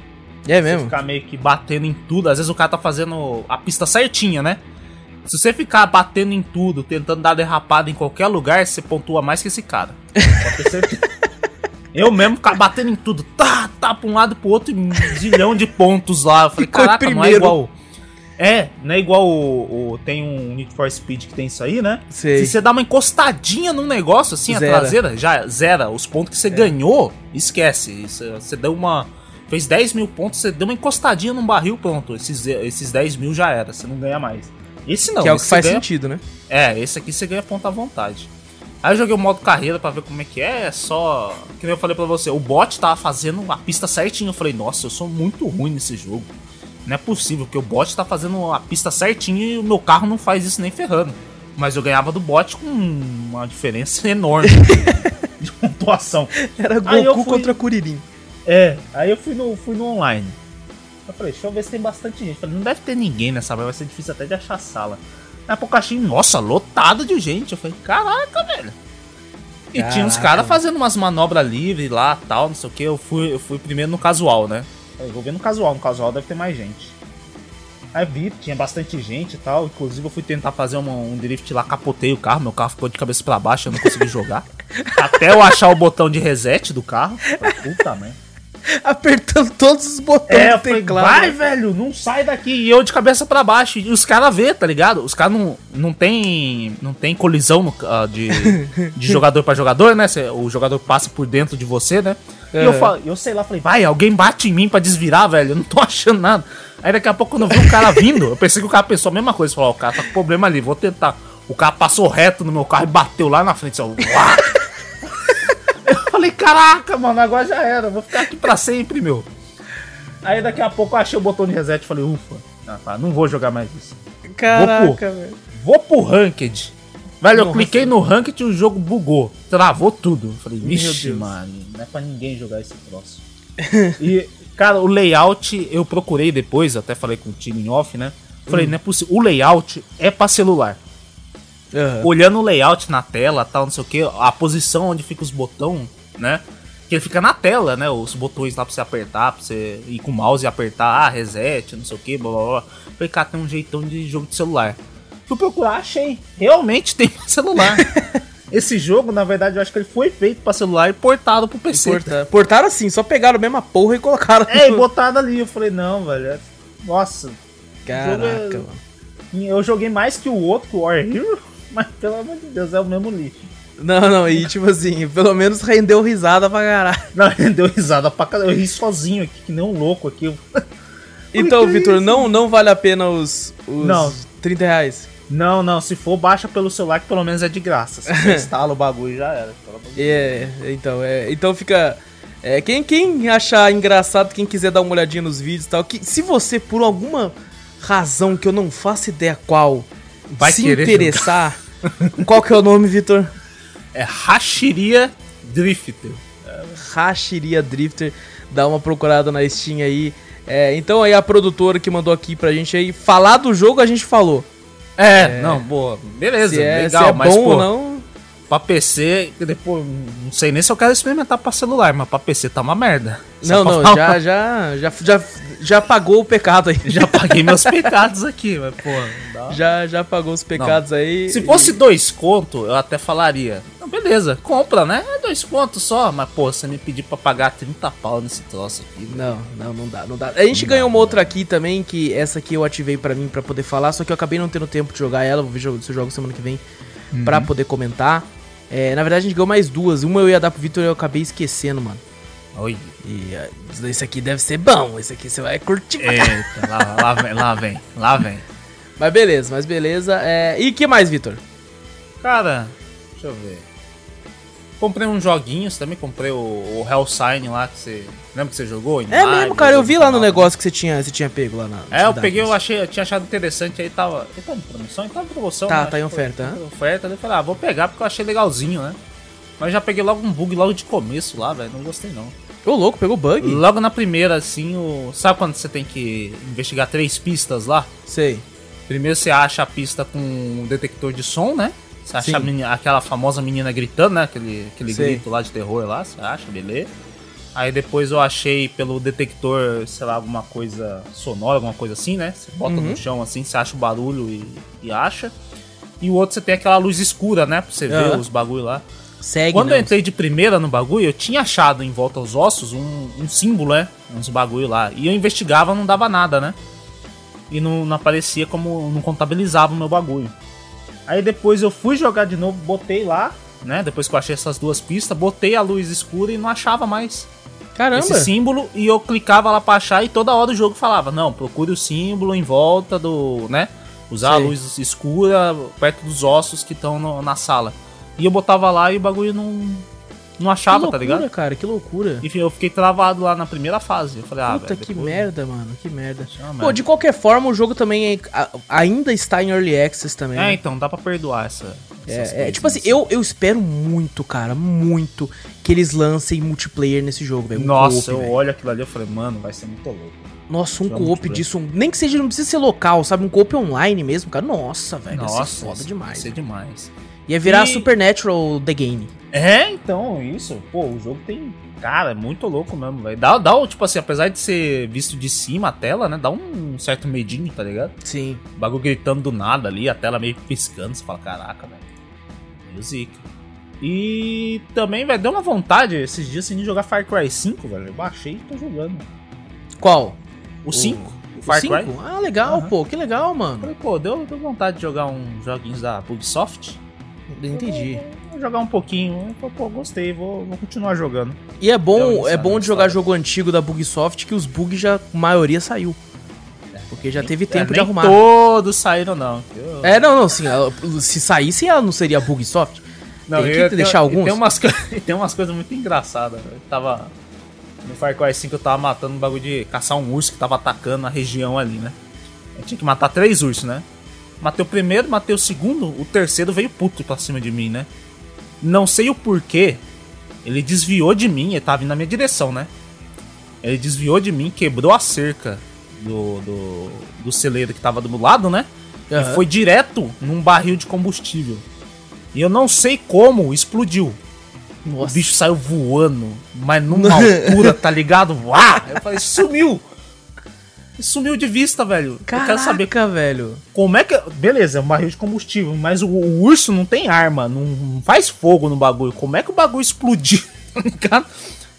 É mesmo? Você ficar meio que batendo em tudo. Às vezes o cara tá fazendo a pista certinha, né? Se você ficar batendo em tudo, tentando dar derrapada em qualquer lugar, você pontua mais que esse cara. Eu mesmo ficar batendo em tudo, tá, tá pra um lado e pro outro, um zilhão de pontos lá. Eu falei, caraca, primeiro. não é igual. É, não é igual o, o, Tem um Need for Speed que tem isso aí, né? Sei. Se você dá uma encostadinha num negócio, assim, zera. a traseira, já zera. Os pontos que você é. ganhou, esquece. Você, você deu uma. Fez 10 mil pontos, você deu uma encostadinha num barril, pronto. Esses, esses 10 mil já era, você não ganha mais. Esse não. Que é o que faz ganha... sentido, né? É, esse aqui você ganha ponto à vontade. Aí eu joguei o modo carreira para ver como é que é, é só. Que nem eu falei pra você, o bot tava fazendo a pista certinho. Eu falei, nossa, eu sou muito ruim nesse jogo. Não é possível, porque o bot tá fazendo a pista certinho e o meu carro não faz isso nem ferrando. Mas eu ganhava do bot com uma diferença enorme de pontuação. Era Goku fui... contra Kuririn. É, aí eu fui no, fui no online. Eu falei, deixa eu ver se tem bastante gente. Eu falei, não deve ter ninguém nessa, vai ser difícil até de achar sala. Aí pouco achei, nossa, lotado de gente. Eu falei, caraca, velho. E caraca. tinha uns caras fazendo umas manobras livres lá, tal, não sei o que. Eu fui, eu fui primeiro no casual, né? Eu vou ver no casual, no casual deve ter mais gente. Aí vi, tinha bastante gente e tal. Inclusive eu fui tentar fazer uma, um drift lá, capotei o carro, meu carro ficou de cabeça para baixo, eu não consegui jogar. Até eu achar o botão de reset do carro. Puta merda. apertando todos os botões é, do teclado. Vai, velho, não sai daqui. E eu de cabeça para baixo. E os caras vê, tá ligado? Os caras não, não tem não tem colisão no, uh, de, de jogador para jogador, né? Cê, o jogador passa por dentro de você, né? É. E eu, falo, eu sei lá, falei, vai, alguém bate em mim para desvirar, velho. Eu não tô achando nada. Aí daqui a pouco, quando eu vi o cara vindo, eu pensei que o cara pensou a mesma coisa. Falou, ó, o cara tá com problema ali, vou tentar. O cara passou reto no meu carro e bateu lá na frente. Só, falei, caraca, mano, agora já era, vou ficar aqui pra sempre, meu. Aí daqui a pouco eu achei o botão de reset e falei, ufa, tá, não vou jogar mais isso. Caraca, velho. Vou pro Ranked. Velho, eu cliquei no Ranked e o jogo bugou. Travou tudo. Eu falei, vixe, mano, não é pra ninguém jogar esse troço. e, cara, o layout eu procurei depois, até falei com o time em off, né? Falei, hum. não é possível. O layout é pra celular. Uhum. Olhando o layout na tela, tal, não sei o que, a posição onde fica os botões né? Que ele fica na tela, né? Os botões lá pra você apertar, pra você ir com o mouse e apertar, ah, reset, não sei o que, blá blá blá. Falei, cara, tem um jeitão de jogo de celular. Fui procurar, achei. Realmente tem celular. Esse jogo, na verdade, eu acho que ele foi feito pra celular e portado pro PC. Porta... Portaram assim, só pegaram a mesma porra e colocaram. É, e botaram ali. Eu falei, não, velho. É... Nossa. Caraca, é... mano. Eu joguei mais que o outro, o War Hero, mas pelo amor de Deus, é o mesmo lixo. Não, não, e tipo assim, pelo menos rendeu risada pra caralho. Não, rendeu risada pra caralho. Eu ri sozinho aqui, que nem um louco aqui. Então, Vitor, não, não vale a pena os, os não. 30 reais? Não, não, se for, baixa pelo celular que pelo menos é de graça. Se você instala o bagulho já era. É, então, é, então fica... É, quem, quem achar engraçado, quem quiser dar uma olhadinha nos vídeos e tal, que se você, por alguma razão que eu não faço ideia qual, Vai se interessar, qual que é o nome, Vitor? É Hashiria Drifter. Hashiria Drifter. Dá uma procurada na Steam aí. É, então aí a produtora que mandou aqui pra gente aí falar do jogo a gente falou. É, é não, boa. Beleza, se é, legal, se é mas bom pô, ou não. Pra PC, depois, não sei nem se eu quero experimentar pra celular, mas pra PC tá uma merda. Não, não, já, já, já, já, já pagou o pecado aí. Já paguei meus pecados aqui, mas pô. Já, já pagou os pecados não. aí. Se fosse e... dois conto, eu até falaria beleza, compra, né? É dois pontos só, mas pô, você me pedir pra pagar 30 pau nesse troço aqui. Não, não, não dá, não dá. A gente não ganhou dá, uma outra aqui também, que essa aqui eu ativei para mim para poder falar, só que eu acabei não tendo tempo de jogar ela, vou ver se eu jogo semana que vem uhum. pra poder comentar. É, na verdade a gente ganhou mais duas, uma eu ia dar pro Victor e eu acabei esquecendo, mano. Oi. E uh, esse aqui deve ser bom, esse aqui você vai curtir. Eita, lá, lá vem, lá vem, lá vem. Mas beleza, mas beleza. É... E que mais, Vitor? Cara, Deixa eu ver. Comprei uns joguinhos também, comprei o, o Hellsign lá que você. Lembra que você jogou? é live, mesmo, cara, eu vi lá no negócio que você tinha, você tinha pego lá na. É, eu peguei, eu achei, eu tinha achado interessante, aí tava. Ele tá em promoção? Ele tá em promoção. Tá, né? tá em oferta, né? Oferta, eu falei, ah, vou pegar porque eu achei legalzinho, né? Mas já peguei logo um bug logo de começo lá, velho. Não gostei não. Ô, louco, pegou bug? Logo na primeira, assim, o. Sabe quando você tem que investigar três pistas lá? Sei. Primeiro você acha a pista com um detector de som, né? Você acha menina, aquela famosa menina gritando, né? Aquele, aquele grito lá de terror lá, você acha, beleza. Aí depois eu achei pelo detector, sei lá, alguma coisa sonora, alguma coisa assim, né? Você bota uhum. no chão assim, você acha o barulho e, e, acha. E o outro você tem aquela luz escura, né? Pra você uhum. ver os bagulho lá. Segue, Quando não. eu entrei de primeira no bagulho, eu tinha achado em volta aos ossos um, um símbolo, né? Uns bagulho lá. E eu investigava, não dava nada, né? E não, não aparecia como. não contabilizava o meu bagulho. Aí depois eu fui jogar de novo, botei lá, né? Depois que eu achei essas duas pistas, botei a luz escura e não achava mais. Caramba. Esse símbolo e eu clicava lá pra achar e toda hora o jogo falava: Não, procure o símbolo em volta do. né? Usar Sim. a luz escura perto dos ossos que estão na sala. E eu botava lá e o bagulho não, não achava, loucura, tá ligado? cara, que loucura. Enfim, eu fiquei travado lá na primeira fase. Eu falei, ah, Puta, que depois... merda, mano, que merda. Pô, merda. de qualquer forma, o jogo também é, ainda está em Early Access também. É, né? então, dá pra perdoar essa. É, é, tipo assim, eu, eu espero muito, cara, muito que eles lancem multiplayer nesse jogo, velho. Nossa, eu olho aquilo ali e falei, mano, vai ser muito louco. Nossa, um co-op disso, um, nem que seja, não precisa ser local, sabe? Um co-op online mesmo, cara. Nossa, velho. Nossa, vai ser foda demais. Vai ser demais. Ia virar e... Supernatural The Game. É, então, isso. Pô, o jogo tem. Cara, é muito louco mesmo, velho. Dá, dá, tipo assim, apesar de ser visto de cima a tela, né? Dá um certo medinho, tá ligado? Sim. O bagulho gritando do nada ali, a tela meio piscando. Você fala, caraca, velho. Meio zica. E também, velho, deu uma vontade esses dias assim, de jogar Far Cry 5, velho. Eu baixei e tô jogando. Qual? O 5. O Far Cry? Ah, legal, uhum. pô. Que legal, mano. Falei, pô, deu, deu vontade de jogar uns joguinhos da Ubisoft. Entendi. Vou, jogar um pouquinho. Pô, gostei, vou, vou continuar jogando. E é bom, é bom de jogar jogo antigo da Bugsoft que os bugs já, a maioria saiu. Porque já teve tempo é, de arrumar. Todos saíram, não. Eu... É, não, não, sim. Se saísse, ela não seria Bugsoft. Não, tem que eu, deixar alguns. Tem umas, tem umas coisas muito engraçadas. Eu tava. No Far Cry 5 eu tava matando um bagulho de caçar um urso que tava atacando a região ali, né? Eu tinha que matar três ursos, né? Matei o primeiro, matei o segundo, o terceiro veio puto pra cima de mim, né? Não sei o porquê. Ele desviou de mim, ele tava vindo na minha direção, né? Ele desviou de mim, quebrou a cerca do, do, do celeiro que tava do meu lado, né? Uhum. E foi direto num barril de combustível. E eu não sei como explodiu. Nossa. O bicho saiu voando, mas numa altura, tá ligado? Uá! Eu falei, sumiu! Sumiu de vista, velho. Caraca, eu quero saber, velho. Como é que. Beleza, é um barril de combustível, mas o, o, urso não tem arma, não faz fogo no bagulho. Como é que o bagulho explodiu? Cara,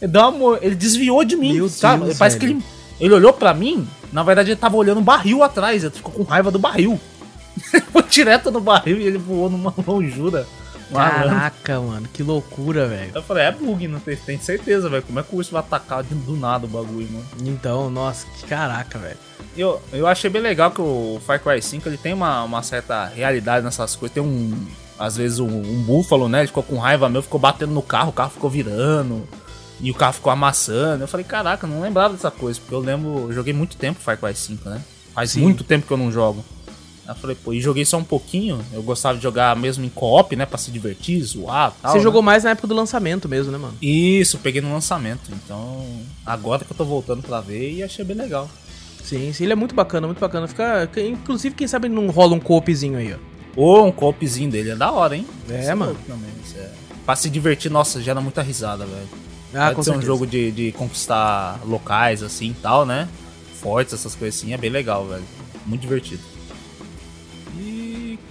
ele, uma, ele desviou de mim, Meu sabe? Deus, Parece velho. que ele, ele olhou para mim, na verdade ele tava olhando o barril atrás, ele ficou com raiva do barril. Foi direto no barril e ele voou numa lonjura. Caraca, mano, que loucura, velho. Eu falei, é bug, não tem, tem certeza, velho. Como é que o urso vai atacar do nada o bagulho, mano? Então, nossa, que caraca, velho. Eu, eu achei bem legal que o Far Cry 5 ele tem uma, uma certa realidade nessas coisas. Tem um. Às vezes um, um búfalo, né? Ele ficou com raiva meu, ficou batendo no carro, o carro ficou virando. E o carro ficou amassando. Eu falei, caraca, não lembrava dessa coisa. Porque eu lembro, eu joguei muito tempo Far Cry 5, né? Faz Sim. muito tempo que eu não jogo. Eu falei, pô, e joguei só um pouquinho. Eu gostava de jogar mesmo em co-op, né? Pra se divertir, zoar tal. Você né? jogou mais na época do lançamento mesmo, né, mano? Isso, peguei no lançamento. Então, agora que eu tô voltando pra ver e achei bem legal. Sim, sim, ele é muito bacana, muito bacana. Fica, inclusive, quem sabe não rola um co-opzinho aí, ó. Ou um co-opzinho dele, é da hora, hein? É, é mano. É. Pra se divertir, nossa, gera muita risada, velho. Ah, Pode ser certeza. um jogo de, de conquistar locais, assim e tal, né? Fortes, essas coisas assim, é bem legal, velho. Muito divertido.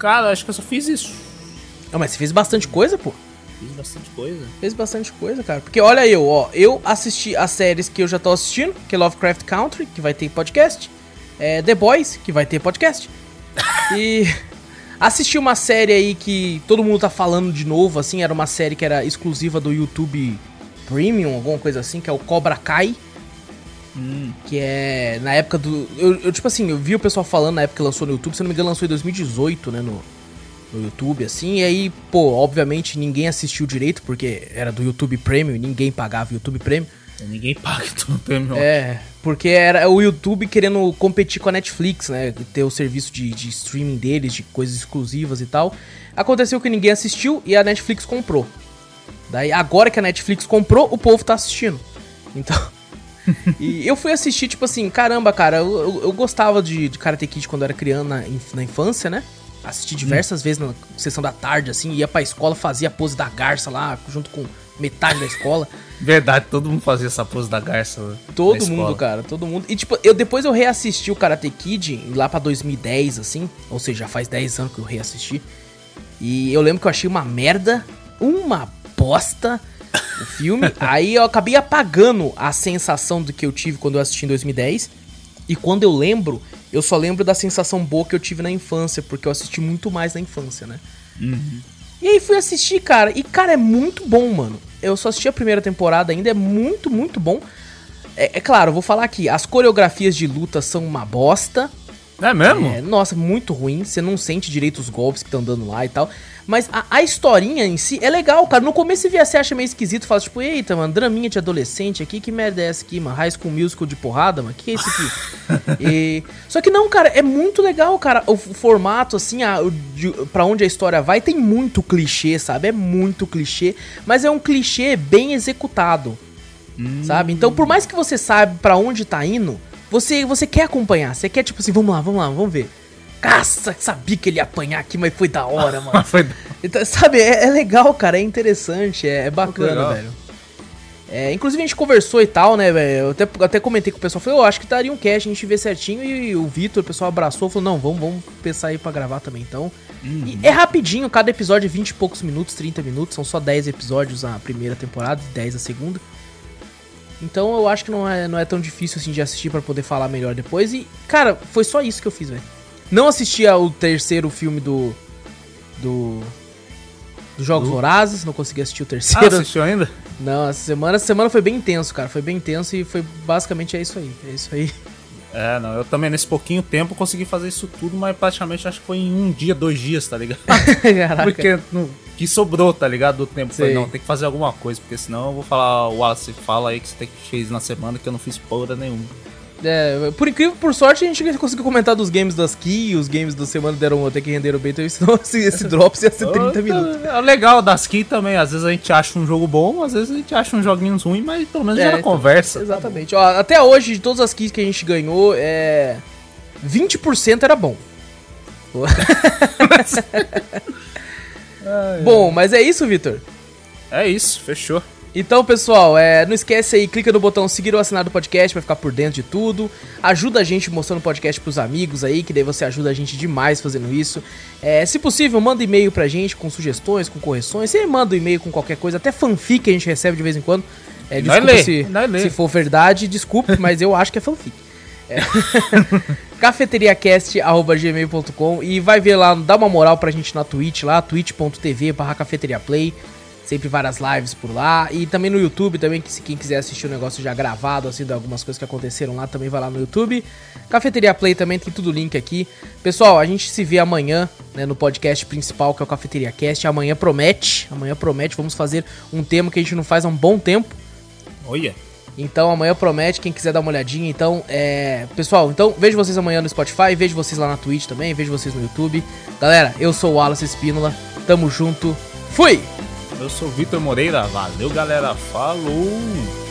Cara, acho que eu só fiz isso. Não, mas você fez bastante coisa, pô. Fiz bastante coisa. Fez bastante coisa, cara. Porque olha eu, ó. Eu assisti as séries que eu já tô assistindo, que é Lovecraft Country, que vai ter podcast. É The Boys, que vai ter podcast. e assisti uma série aí que todo mundo tá falando de novo, assim. Era uma série que era exclusiva do YouTube Premium, alguma coisa assim, que é o Cobra Kai. Hum. Que é na época do. Eu, eu, tipo assim, eu vi o pessoal falando na época que lançou no YouTube, se não me engano, lançou em 2018, né? No, no YouTube, assim. E aí, pô, obviamente ninguém assistiu direito, porque era do YouTube Premium e ninguém pagava YouTube Premium. Ninguém paga YouTube Premium. É, porque era o YouTube querendo competir com a Netflix, né? Ter o serviço de, de streaming deles, de coisas exclusivas e tal. Aconteceu que ninguém assistiu e a Netflix comprou. Daí, agora que a Netflix comprou, o povo tá assistindo. Então. E eu fui assistir, tipo assim, caramba, cara, eu, eu, eu gostava de, de Karate Kid quando eu era criança, na, na infância, né? Assisti diversas hum. vezes na sessão da tarde, assim, ia pra escola, fazia a pose da garça lá, junto com metade da escola. Verdade, todo mundo fazia essa pose da garça. Todo mundo, cara, todo mundo. E tipo, eu depois eu reassisti o Karate Kid lá pra 2010, assim, ou seja, faz 10 anos que eu reassisti. E eu lembro que eu achei uma merda, uma bosta o filme. aí eu acabei apagando a sensação do que eu tive quando eu assisti em 2010. E quando eu lembro, eu só lembro da sensação boa que eu tive na infância, porque eu assisti muito mais na infância, né? Uhum. E aí fui assistir, cara, e cara, é muito bom, mano. Eu só assisti a primeira temporada ainda, é muito, muito bom. É, é claro, eu vou falar aqui, as coreografias de luta são uma bosta. É mesmo? É, nossa, muito ruim. Você não sente direito os golpes que estão dando lá e tal. Mas a, a, historinha em si é legal, cara. No começo você via, você acha meio esquisito, fala tipo, eita, mano, draminha de adolescente aqui, que merda é essa aqui, mano? High School Musical de porrada, mano? Que é isso aqui? e... Só que não, cara, é muito legal, cara. O, formato, assim, a, o, de, pra onde a história vai, tem muito clichê, sabe? É muito clichê, mas é um clichê bem executado, hum. sabe? Então, por mais que você saiba para onde tá indo, você, você quer acompanhar, você quer, tipo assim, vamos lá, vamos lá, vamos ver. Caça, sabia que ele ia apanhar aqui, mas foi da hora, mano. foi... Então, sabe, é, é, legal, cara, é interessante, é, é bacana, velho. É, inclusive a gente conversou e tal, né, velho? Eu até, até comentei com o pessoal, falei, eu acho que daria um cast, a gente vê certinho. E o Vitor, o pessoal abraçou, falou, não, vamos, vamos pensar aí pra gravar também, então. Uhum. é rapidinho, cada episódio é 20 e poucos minutos, 30 minutos, são só 10 episódios a primeira temporada e 10 a segunda. Então eu acho que não é, não é tão difícil assim de assistir para poder falar melhor depois. E, cara, foi só isso que eu fiz, velho. Não assisti ao terceiro filme do. Do. Dos Jogos uh. Vorazes, não consegui assistir o terceiro. Ah, assistiu ainda? Não, essa semana, essa semana foi bem intenso, cara. Foi bem intenso e foi basicamente é isso aí. É isso aí. É, não, eu também nesse pouquinho tempo consegui fazer isso tudo, mas praticamente acho que foi em um dia, dois dias, tá ligado? Caraca. Porque no, que sobrou, tá ligado? Do tempo. Falei, não, tem que fazer alguma coisa, porque senão eu vou falar, o Wallace fala aí que você tem que fez na semana que eu não fiz porra nenhuma. É, por incrível, por sorte, a gente conseguiu comentar dos games das Key, os games da semana deram até que renderam bem, então senão esse, esse Drops ia ser 30 minutos. É legal das Key também, às vezes a gente acha um jogo bom, às vezes a gente acha um joguinho ruim, mas pelo menos é, gera então, conversa. Exatamente. Ó, até hoje, de todas as Keys que a gente ganhou, é... 20% era bom. bom, mas é isso, Vitor? É isso, fechou. Então, pessoal, é, não esquece aí, clica no botão seguir ou assinar do podcast para ficar por dentro de tudo. Ajuda a gente mostrando o podcast pros amigos aí, que daí você ajuda a gente demais fazendo isso. É, se possível, manda e-mail pra gente com sugestões, com correções. Você manda um e-mail com qualquer coisa, até fanfic a gente recebe de vez em quando. É, desculpa se, se for verdade, desculpe, mas eu acho que é fanfic. É. cafeteriacast.gmail.com e vai ver lá, dá uma moral pra gente na Twitch lá, twitch.tv barra cafeteriaplay. Sempre várias lives por lá. E também no YouTube, também, que se quem quiser assistir o um negócio já gravado, assim, de algumas coisas que aconteceram lá, também vai lá no YouTube. Cafeteria Play também, tem tudo link aqui. Pessoal, a gente se vê amanhã, né, no podcast principal, que é o Cafeteria Cast. Amanhã promete, amanhã promete, vamos fazer um tema que a gente não faz há um bom tempo. Olha. Então amanhã promete, quem quiser dar uma olhadinha. Então, é. Pessoal, então vejo vocês amanhã no Spotify, vejo vocês lá na Twitch também, vejo vocês no YouTube. Galera, eu sou o Wallace Espínola, tamo junto, fui! Eu sou Vitor Moreira. Valeu, galera. Falou!